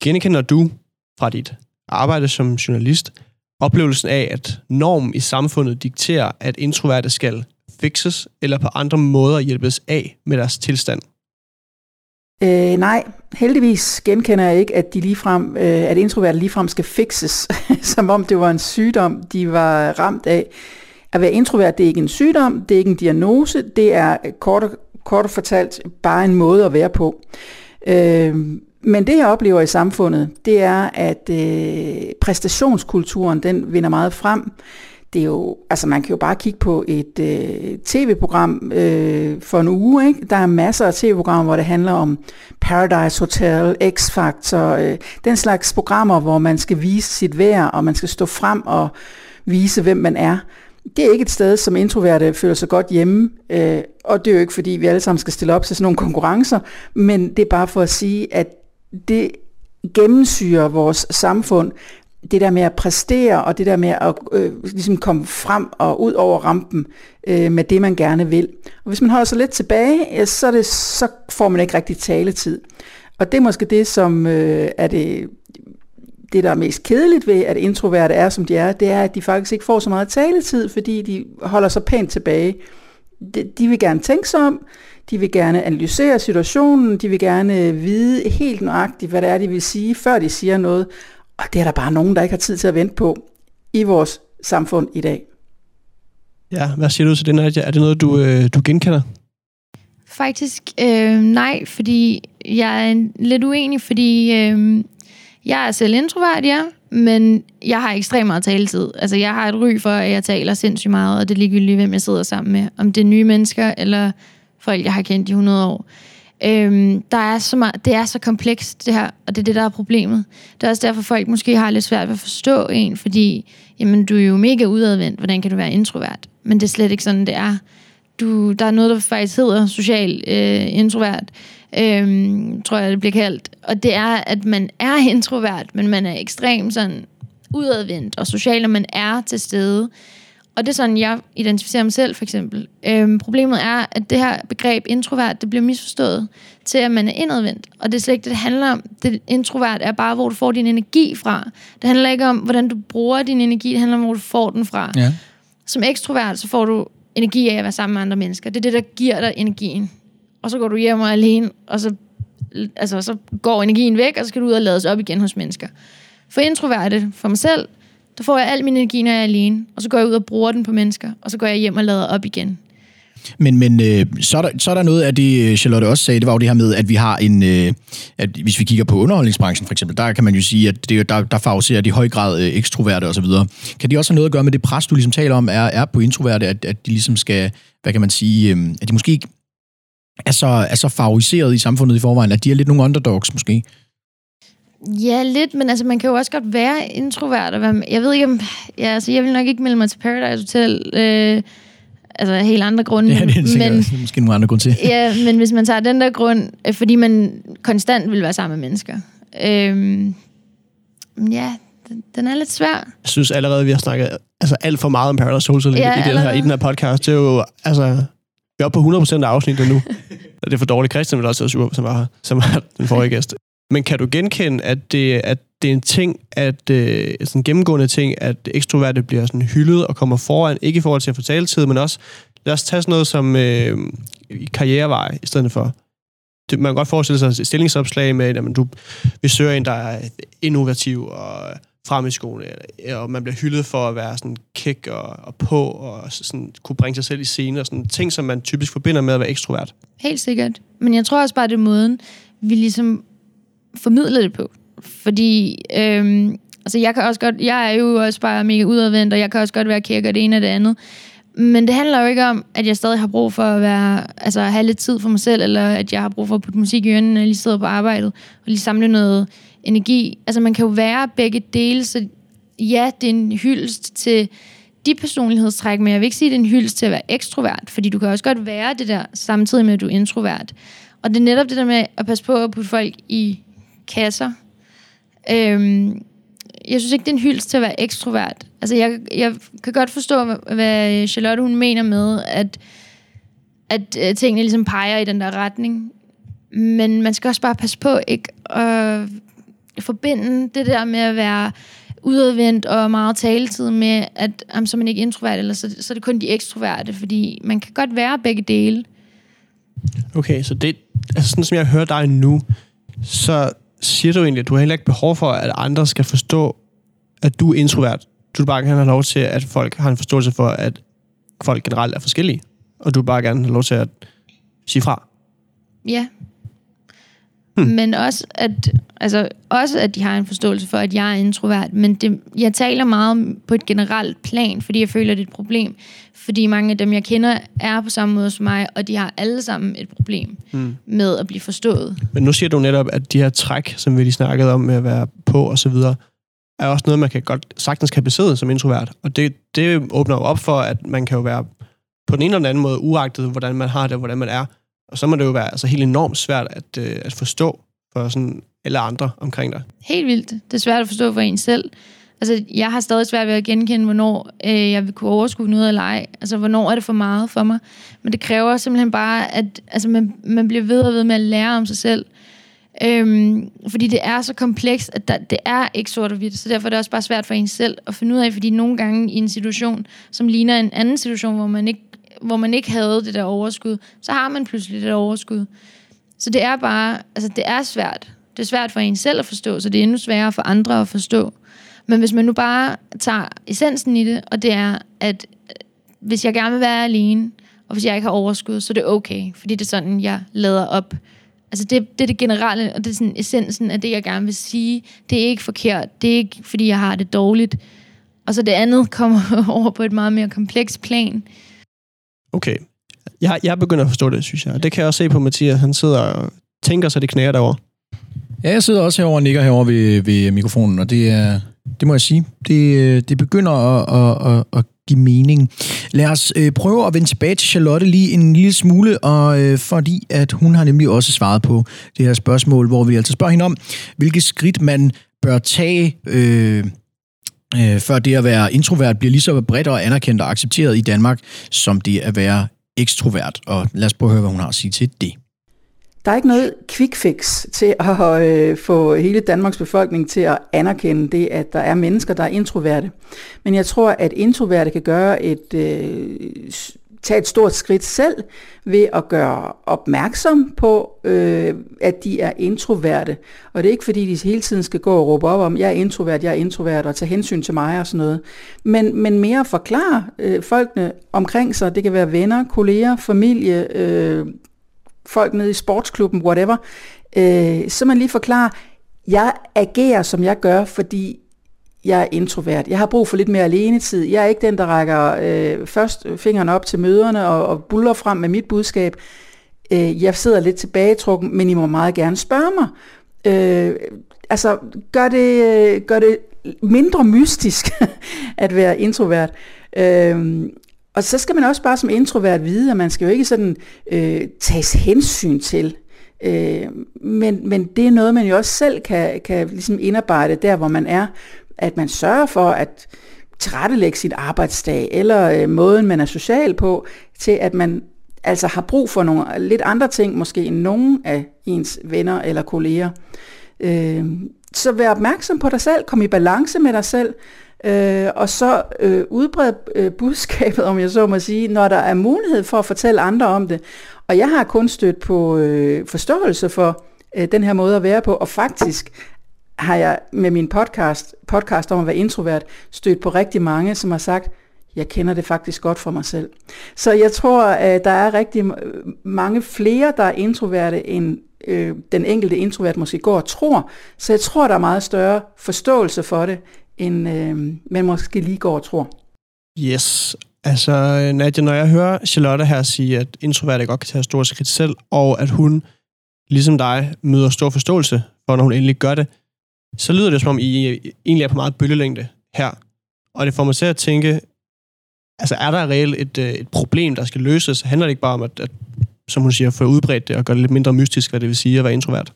genkender du fra dit arbejde som journalist oplevelsen af, at normen i samfundet dikterer, at introverte skal fikses eller på andre måder hjælpes af med deres tilstand? Øh, nej, heldigvis genkender jeg ikke, at, de ligefrem, øh, at introverte ligefrem skal fixes, som om det var en sygdom, de var ramt af. At være introvert, det er ikke en sygdom, det er ikke en diagnose, det er kort og, kort og fortalt bare en måde at være på. Øh, men det, jeg oplever i samfundet, det er, at øh, præstationskulturen, den vinder meget frem det er jo, altså man kan jo bare kigge på et øh, tv-program øh, for en uge, ikke? Der er masser af tv-programmer, hvor det handler om Paradise Hotel, X-Factor, øh, den slags programmer, hvor man skal vise sit værd, og man skal stå frem og vise, hvem man er. Det er ikke et sted, som introverte føler sig godt hjemme, øh, og det er jo ikke, fordi vi alle sammen skal stille op til sådan nogle konkurrencer, men det er bare for at sige, at det gennemsyrer vores samfund, det der med at præstere, og det der med at øh, ligesom komme frem og ud over rampen øh, med det, man gerne vil. Og hvis man holder sig lidt tilbage, så, er det, så får man ikke rigtig taletid. Og det er måske det, som øh, er det, det, der er mest kedeligt ved, at introverte er, som de er, det er, at de faktisk ikke får så meget taletid, fordi de holder sig pænt tilbage. De, de vil gerne tænke sig om, de vil gerne analysere situationen, de vil gerne vide helt nøjagtigt, hvad det er, de vil sige, før de siger noget. Og det er der bare nogen, der ikke har tid til at vente på i vores samfund i dag. Ja, hvad siger du til det, Nadia? Er det noget, du, øh, du genkender? Faktisk øh, nej, fordi jeg er lidt uenig, fordi øh, jeg er selv introvert, ja, men jeg har ekstremt meget taletid. Altså, jeg har et ry for, at jeg taler sindssygt meget, og det er ligegyldigt, hvem jeg sidder sammen med. Om det er nye mennesker, eller folk, jeg har kendt i 100 år. Øhm, der er så meget, det er så komplekst, det her, og det er det, der er problemet. Det er også derfor, folk måske har lidt svært ved at forstå en, fordi jamen, du er jo mega udadvendt. Hvordan kan du være introvert? Men det er slet ikke sådan, det er. Du, der er noget, der faktisk hedder social øh, introvert, øhm, tror jeg, det bliver kaldt. Og det er, at man er introvert, men man er ekstremt sådan udadvendt og social, og man er til stede. Og det er sådan, jeg identificerer mig selv, for eksempel. Øhm, problemet er, at det her begreb introvert, det bliver misforstået til, at man er indadvendt. Og det er slet ikke det, det handler om. Det introvert er bare, hvor du får din energi fra. Det handler ikke om, hvordan du bruger din energi, det handler om, hvor du får den fra. Ja. Som ekstrovert, så får du energi af at være sammen med andre mennesker. Det er det, der giver dig energien. Og så går du hjem og alene, og så, altså, så går energien væk, og så skal du ud og lades op igen hos mennesker. For introverte, for mig selv, der får jeg al min energi, når jeg er alene, og så går jeg ud og bruger den på mennesker, og så går jeg hjem og lader op igen. Men, men øh, så, er der, så er der noget af det, øh, Charlotte også sagde, det var jo det her med, at vi har en, øh, at hvis vi kigger på underholdningsbranchen for eksempel, der kan man jo sige, at det, der, der favoriserer de i høj grad øh, ekstroverte osv. Kan det også have noget at gøre med det pres, du ligesom taler om, er, er på introverte, at, at de ligesom skal, hvad kan man sige, øh, at de måske ikke er så, er så favoriseret i samfundet i forvejen, at de er lidt nogle underdogs måske? Ja, lidt, men altså, man kan jo også godt være introvert. Og være, jeg ved ikke om... Ja, altså, jeg vil nok ikke melde mig til Paradise Hotel. Øh, altså, helt andre grunde. Ja, det er, sikkert, men, er måske nogle andre grunde til. ja, men hvis man tager den der grund, øh, fordi man konstant vil være sammen med mennesker. Øh, ja, den, den er lidt svær. Jeg synes allerede, vi har snakket altså, alt for meget om Paradise Hotel Ja, i, den her, i den her podcast. Det er jo, altså, vi er oppe på 100% af afsnittet nu. Det er for dårligt. Christian vil også være sur, som var, her, som var den forrige gæst. Men kan du genkende, at det, at det er en ting, at øh, sådan en gennemgående ting, at ekstroverte bliver sådan hyldet og kommer foran, ikke i forhold til at få taletid, men også, lad os tage sådan noget som øh, karrierevej i stedet for. Det, man kan godt forestille sig et stillingsopslag med, at du, vi søger en, der er innovativ og frem i skolen, og man bliver hyldet for at være sådan kæk og, og på, og sådan kunne bringe sig selv i scene, og sådan ting, som man typisk forbinder med at være ekstrovert. Helt sikkert. Men jeg tror også bare, det er måden, vi ligesom formidler det på. Fordi, øhm, altså jeg kan også godt, jeg er jo også bare mega udadvendt, og jeg kan også godt være kæk og det ene og det andet. Men det handler jo ikke om, at jeg stadig har brug for at være, altså have lidt tid for mig selv, eller at jeg har brug for at putte musik i ørene, når jeg lige sidder på arbejdet, og lige samle noget energi. Altså man kan jo være begge dele, så ja, det er en hyldest til de personlighedstræk, men jeg vil ikke sige, at det er en hyldest til at være ekstrovert, fordi du kan også godt være det der, samtidig med, at du er introvert. Og det er netop det der med at passe på at putte folk i kasser. Øhm, jeg synes ikke, det er en hyldest til at være ekstrovert. Altså, jeg, jeg kan godt forstå, hvad- Charlotte hun mener med, at, at øh, tingene ligesom peger i den der retning. Men man skal også bare passe på ikke at forbinde det der med at være udadvendt og meget taletid med, at jamen, så er man ikke introvert, eller så, så er det kun de ekstroverte, fordi man kan godt være begge dele. Okay, så det, altså sådan som jeg hører dig nu, så siger du egentlig, at du har heller ikke behov for, at andre skal forstå, at du er introvert. Du vil bare gerne have lov til, at folk har en forståelse for, at folk generelt er forskellige. Og du vil bare gerne have lov til at sige fra. Ja. Hmm. Men også at, altså, også, at de har en forståelse for, at jeg er introvert. Men det, jeg taler meget om på et generelt plan, fordi jeg føler, det er et problem. Fordi mange af dem, jeg kender, er på samme måde som mig, og de har alle sammen et problem hmm. med at blive forstået. Men nu siger du netop, at de her træk, som vi lige snakkede om med at være på og så videre, er også noget, man kan godt sagtens kan besidde som introvert. Og det, det åbner jo op for, at man kan jo være på den ene eller den anden måde, uagtet hvordan man har det og hvordan man er. Og så må det jo være altså, helt enormt svært at, øh, at forstå for sådan alle andre omkring dig. Helt vildt. Det er svært at forstå for en selv. Altså, jeg har stadig svært ved at genkende, hvornår øh, jeg vil kunne overskue noget eller ej. Altså, hvornår er det for meget for mig. Men det kræver simpelthen bare, at altså, man, man bliver ved og ved med at lære om sig selv. Øhm, fordi det er så komplekst, at der, det er ikke sort og hvidt, så derfor er det også bare svært for en selv at finde ud af, fordi nogle gange i en situation, som ligner en anden situation, hvor man ikke, hvor man ikke havde det der overskud, så har man pludselig det der overskud. Så det er bare, altså det er svært. Det er svært for en selv at forstå, så det er endnu sværere for andre at forstå. Men hvis man nu bare tager essensen i det, og det er, at øh, hvis jeg gerne vil være alene, og hvis jeg ikke har overskud, så er det okay, fordi det er sådan, jeg lader op. Altså det, det er det generelle, og det er sådan essensen af det, jeg gerne vil sige. Det er ikke forkert, det er ikke, fordi jeg har det dårligt. Og så det andet kommer over på et meget mere komplekst plan. Okay. Jeg, jeg begynder at forstå det, synes jeg. Det kan jeg også se på Mathias. Han sidder og tænker sig, det knæer derovre. Ja, jeg sidder også herovre og nikker herovre ved, ved mikrofonen, og det er, det må jeg sige, det, øh, det begynder at, at, at, at give mening. Lad os øh, prøve at vende tilbage til Charlotte lige en lille smule, og øh, fordi at hun har nemlig også svaret på det her spørgsmål, hvor vi altså spørger hende om, hvilke skridt man bør tage, øh, øh, før det at være introvert bliver lige så bredt og anerkendt og accepteret i Danmark, som det at være ekstrovert. Og lad os prøve at høre, hvad hun har at sige til det. Der er ikke noget quick fix til at øh, få hele Danmarks befolkning til at anerkende det, at der er mennesker, der er introverte. Men jeg tror, at introverte kan gøre et, øh, tage et stort skridt selv ved at gøre opmærksom på, øh, at de er introverte. Og det er ikke fordi, de hele tiden skal gå og råbe op om, jeg er introvert, jeg er introvert, og tage hensyn til mig og sådan noget. Men, men mere forklare øh, folkene omkring sig. Det kan være venner, kolleger, familie, øh, folk nede i sportsklubben, whatever, øh, så man lige forklarer, jeg agerer, som jeg gør, fordi jeg er introvert. Jeg har brug for lidt mere alenetid. Jeg er ikke den, der rækker øh, først fingrene op til møderne og, og buller frem med mit budskab. Øh, jeg sidder lidt tilbagetrukken, men I må meget gerne spørge mig. Øh, altså, gør det, øh, gør det mindre mystisk at være introvert. Øh, og så skal man også bare som introvert vide, at man skal jo ikke sådan øh, tages hensyn til. Øh, men, men det er noget, man jo også selv kan, kan ligesom indarbejde der, hvor man er. At man sørger for at tilrettelægge sit arbejdsdag, eller øh, måden, man er social på, til at man altså har brug for nogle lidt andre ting, måske end nogen af ens venner eller kolleger. Øh, så vær opmærksom på dig selv, kom i balance med dig selv, øh, og så øh, udbred øh, budskabet, om jeg så må sige, når der er mulighed for at fortælle andre om det. Og jeg har kun stødt på øh, forståelse for øh, den her måde at være på, og faktisk har jeg med min podcast, podcast om at være introvert, stødt på rigtig mange, som har sagt, jeg kender det faktisk godt for mig selv. Så jeg tror, at der er rigtig mange flere, der er introverte, end øh, den enkelte introvert måske går og tror. Så jeg tror, der er meget større forståelse for det, end øh, man måske lige går og tror. Yes. Altså, Nadia, når jeg hører Charlotte her sige, at introverte godt kan tage store skridt selv, og at hun, ligesom dig, møder stor forståelse for, når hun endelig gør det, så lyder det som om, I egentlig er på meget bølgelængde her. Og det får mig til at tænke, altså er der reelt et, øh, et problem, der skal løses? Handler det ikke bare om, at, at som hun siger, få udbredt det og gøre det lidt mindre mystisk, hvad det vil sige at være introvert?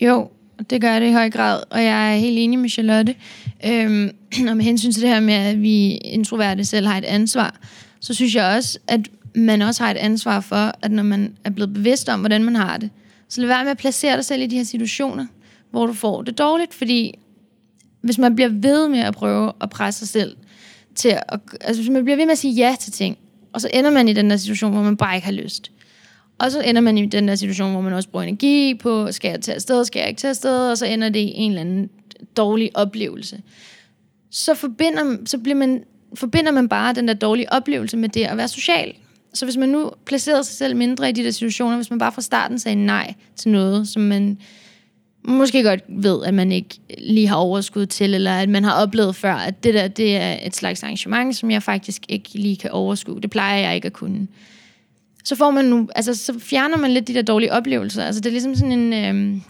Jo, det gør det i høj grad, og jeg er helt enig med Charlotte. Øhm, og med hensyn til det her med, at vi introverte selv har et ansvar, så synes jeg også, at man også har et ansvar for, at når man er blevet bevidst om, hvordan man har det, så lad være med at placere dig selv i de her situationer, hvor du får det dårligt, fordi hvis man bliver ved med at prøve at presse sig selv til at, altså hvis man bliver ved med at sige ja til ting, og så ender man i den der situation, hvor man bare ikke har lyst, og så ender man i den der situation, hvor man også bruger energi på, skal jeg tage afsted, skal jeg ikke tage afsted, og så ender det i en eller anden dårlig oplevelse. Så, forbinder, så bliver man, forbinder man bare den der dårlige oplevelse med det at være social. Så hvis man nu placerede sig selv mindre i de der situationer, hvis man bare fra starten sagde nej til noget, som man måske godt ved, at man ikke lige har overskud til, eller at man har oplevet før, at det der det er et slags arrangement, som jeg faktisk ikke lige kan overskue. Det plejer jeg ikke at kunne så får man nu, altså så fjerner man lidt de der dårlige oplevelser. Altså det er ligesom sådan en øhm,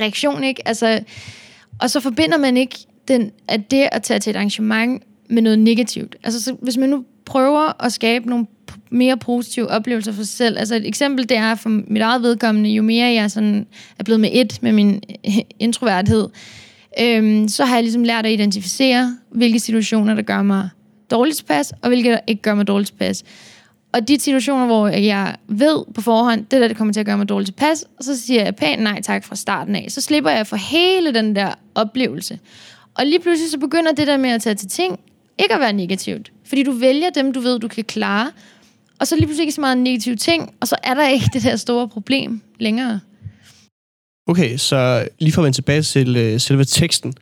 reaktion, ikke? Altså, og så forbinder man ikke den, at det at tage til et arrangement med noget negativt. Altså så, hvis man nu prøver at skabe nogle mere positive oplevelser for sig selv. Altså et eksempel, det er for mit eget vedkommende, jo mere jeg sådan er blevet med et med min introverthed, øhm, så har jeg ligesom lært at identificere, hvilke situationer, der gør mig dårligt tilpas, og hvilke, der ikke gør mig dårligt tilpas. Og de situationer, hvor jeg ved på forhånd, det der det kommer til at gøre mig dårligt tilpas, så siger jeg pænt nej tak fra starten af. Så slipper jeg for hele den der oplevelse. Og lige pludselig så begynder det der med at tage til ting ikke at være negativt. Fordi du vælger dem, du ved, du kan klare. Og så lige pludselig ikke så meget negative ting, og så er der ikke det der store problem længere. Okay, så lige for at vende tilbage til øh, selve teksten.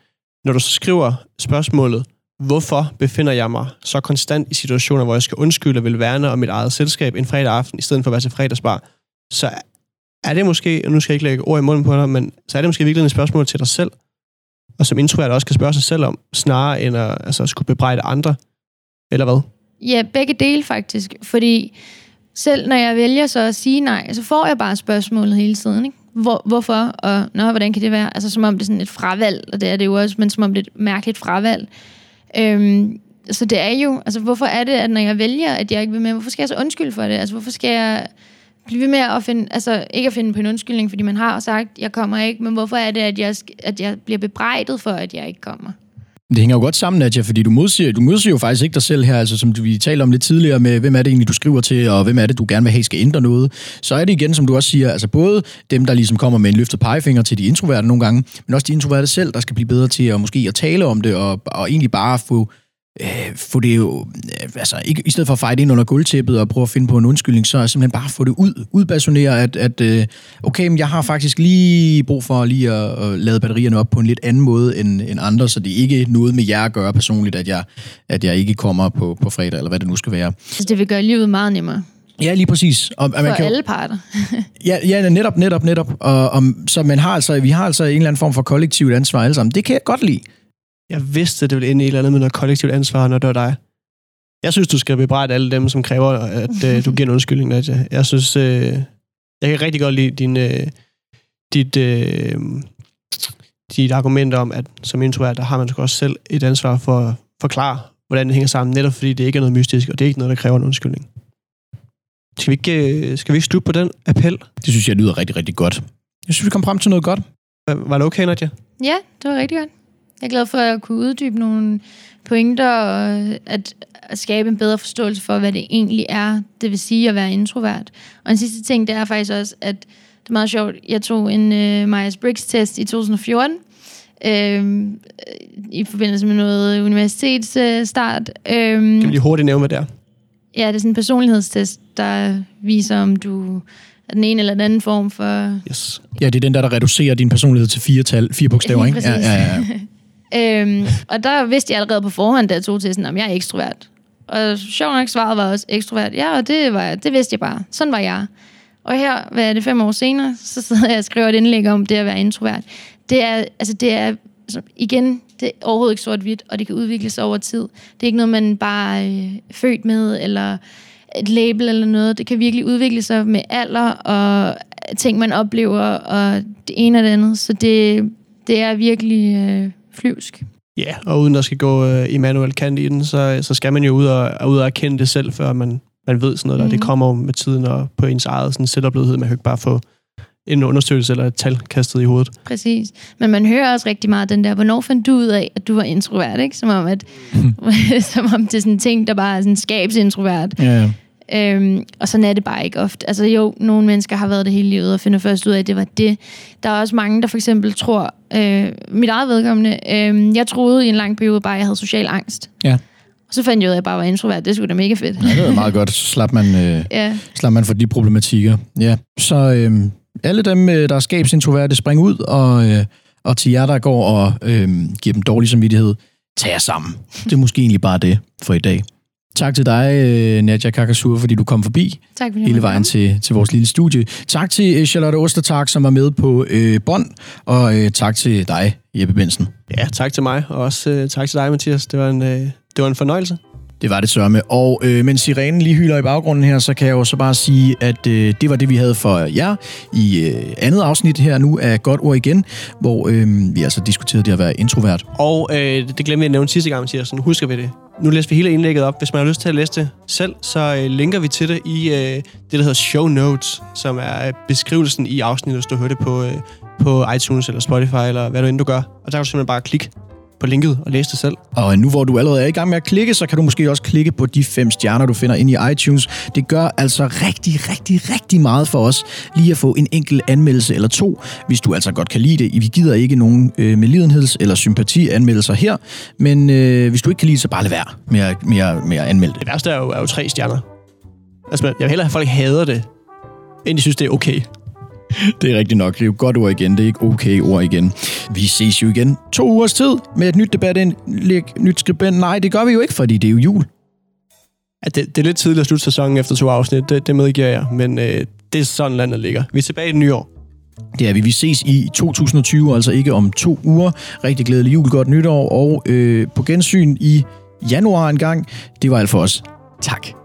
Når du så skriver spørgsmålet, hvorfor befinder jeg mig så konstant i situationer, hvor jeg skal undskylde og vil værne om mit eget selskab en fredag aften, i stedet for at være til fredagsbar, så er det måske, og nu skal jeg ikke lægge ord i munden på dig, men så er det måske virkelig et spørgsmål til dig selv, og som introvert også kan spørge sig selv om, snarere end at altså, skulle bebrejde andre, eller hvad? Ja, begge dele faktisk, fordi selv når jeg vælger så at sige nej, så får jeg bare spørgsmålet hele tiden, ikke? Hvor, hvorfor, og nå, hvordan kan det være? Altså som om det er sådan et fravalg, og det er det jo også, men som om det er et mærkeligt fravalg. Øhm, så det er jo, altså hvorfor er det, at når jeg vælger, at jeg ikke vil med, hvorfor skal jeg så undskylde for det? Altså hvorfor skal jeg blive ved med at finde, altså ikke at finde på en undskyldning, fordi man har sagt, jeg kommer ikke, men hvorfor er det, at jeg, at jeg bliver bebrejdet for, at jeg ikke kommer? Det hænger jo godt sammen, Nadja, fordi du modsiger, du modsiger jo faktisk ikke dig selv her, altså som vi talte om lidt tidligere med, hvem er det egentlig, du skriver til, og hvem er det, du gerne vil have, skal ændre noget. Så er det igen, som du også siger, altså både dem, der ligesom kommer med en løftet pegefinger til de introverte nogle gange, men også de introverte selv, der skal blive bedre til at måske at tale om det, og, og egentlig bare få øh, få det jo, øh, altså ikke, i stedet for at fejde ind under gulvtæppet og prøve at finde på en undskyldning, så er simpelthen bare få det ud, udbasonere, at, at øh, okay, men jeg har faktisk lige brug for lige at, at lade batterierne op på en lidt anden måde end, end andre, så det er ikke noget med jer at gøre personligt, at jeg, at jeg ikke kommer på, på fredag, eller hvad det nu skal være. Altså det vil gøre livet meget nemmere. Ja, lige præcis. Og, for man kan alle parter. ja, ja, netop, netop, netop. Og, og, så man har altså, vi har altså en eller anden form for kollektivt ansvar alle sammen. Det kan jeg godt lide. Jeg vidste, det ville ende i et eller andet med noget kollektivt ansvar, når det var dig. Jeg synes, du skal bebrejde alle dem, som kræver, at uh, du giver en undskyldning, Nadja. Jeg synes, uh, jeg kan rigtig godt lide din, uh, dit, uh, dit argument om, at som introvert, der har man også selv et ansvar for at forklare, hvordan det hænger sammen, netop fordi det ikke er noget mystisk, og det er ikke noget, der kræver en undskyldning. Skal vi ikke, skal vi ikke slutte på den appel? Det synes jeg lyder rigtig, rigtig godt. Jeg synes, vi kom frem til noget godt. Var det okay, Nadja? Ja, det var rigtig godt. Jeg er glad for at kunne uddybe nogle pointer og at, at skabe en bedre forståelse for, hvad det egentlig er, det vil sige at være introvert. Og en sidste ting, det er faktisk også, at det er meget sjovt. Jeg tog en uh, Myers-Briggs-test i 2014, øh, i forbindelse med noget universitetsstart. Øh, kan vi lige hurtigt nævne, hvad det er? Ja, det er sådan en personlighedstest, der viser, om du er den ene eller den anden form for... Yes. Ja, det er den der, der reducerer din personlighed til fire, tal, fire bogstaver, ikke? Ja, ja, ja. øhm, og der vidste jeg allerede på forhånd, da jeg tog testen, om jeg er ekstrovert. Og sjovt nok svaret var også ekstrovert. Ja, og det, var, det vidste jeg bare. Sådan var jeg. Og her, hvad er det, fem år senere, så sidder jeg og skriver et indlæg om det at være introvert. Det er, altså det er, altså igen, det er overhovedet ikke sort-hvidt, og det kan udvikle sig over tid. Det er ikke noget, man bare øh, født med, eller et label eller noget. Det kan virkelig udvikle sig med alder, og ting, man oplever, og det ene og det andet. Så det, det er virkelig øh, flyvsk. Ja, og uden der skal gå uh, Immanuel Kant i den, så, så skal man jo ud og, ud og erkende det selv, før man, man ved sådan noget der. Mm. Det mhm. kommer med tiden og på ens eget sådan selvoplevethed. Man kan ikke bare få en undersøgelse eller et tal kastet i hovedet. Præcis. Men man hører også rigtig meget den der, hvornår fandt du ud af, at du var introvert, ikke? Som om, at, som om det er sådan en ting, der bare er sådan skabsintrovert. Ja, ja. Øhm, og sådan er det bare ikke ofte. Altså jo, nogle mennesker har været det hele livet og finder først ud af, at det var det. Der er også mange, der for eksempel tror, øh, mit eget vedkommende, øh, jeg troede i en lang periode bare, at jeg havde social angst. Ja. Og så fandt jeg ud af, at jeg bare var introvert. Det skulle da mega fedt. Ja, det var meget godt. Så slap man, øh, ja. slap man for de problematikker. Ja. Så øh, alle dem, øh, der er skabsintroverte, spring ud, og, øh, og til jer, der går og øh, giver dem dårlig samvittighed, tag jer sammen. Det er måske egentlig bare det for i dag. Tak til dig, øh, Nadja Kakasur, fordi du kom forbi tak, fordi hele vejen til, til vores lille studie. Tak til øh, Charlotte Ostertag, som var med på øh, bånd, og øh, tak til dig, Jeppe Bensen. Ja, tak til mig, og også øh, tak til dig, Mathias. Det var en, øh, det var en fornøjelse. Det var det sørme. Og øh, mens sirenen lige hylder i baggrunden her, så kan jeg jo så bare sige, at øh, det var det, vi havde for jer i øh, andet afsnit her nu af Godt Ord Igen, hvor øh, vi altså diskuterede det at være introvert. Og øh, det glemte jeg at nævne sidste gang, Mathias. Husker vi det. Nu læser vi hele indlægget op. Hvis man har lyst til at læse det selv, så øh, linker vi til det i øh, det, der hedder Show Notes, som er øh, beskrivelsen i afsnittet, hvis du hører det på, øh, på iTunes eller Spotify, eller hvad du end du gør. Og der kan du simpelthen bare klikke på linket og læse det selv. Og nu hvor du allerede er i gang med at klikke, så kan du måske også klikke på de fem stjerner, du finder ind i iTunes. Det gør altså rigtig, rigtig, rigtig meget for os lige at få en enkelt anmeldelse eller to, hvis du altså godt kan lide det. Vi gider ikke nogen øh, med lidenheds- eller sympati-anmeldelser her, men øh, hvis du ikke kan lide det, så bare lad være med at, med at, med at anmelde det. Det værste er jo, er jo tre stjerner. Altså, jeg vil hellere have, at folk hader det, end de synes, det er okay. Det er rigtigt nok. Det er jo godt ord igen. Det er ikke okay ord igen. Vi ses jo igen to ugers tid med et nyt debatindlæg, nyt skribent. Nej, det gør vi jo ikke, fordi det er jo jul. Ja, det, det er lidt tidligt at slutte sæsonen efter to afsnit, det, det medgiver jeg, men øh, det er sådan landet ligger. Vi er tilbage i det nye år. Det er vi. Vi ses i 2020, altså ikke om to uger. Rigtig glædelig jul, godt nytår, og øh, på gensyn i januar en gang. Det var alt for os. Tak.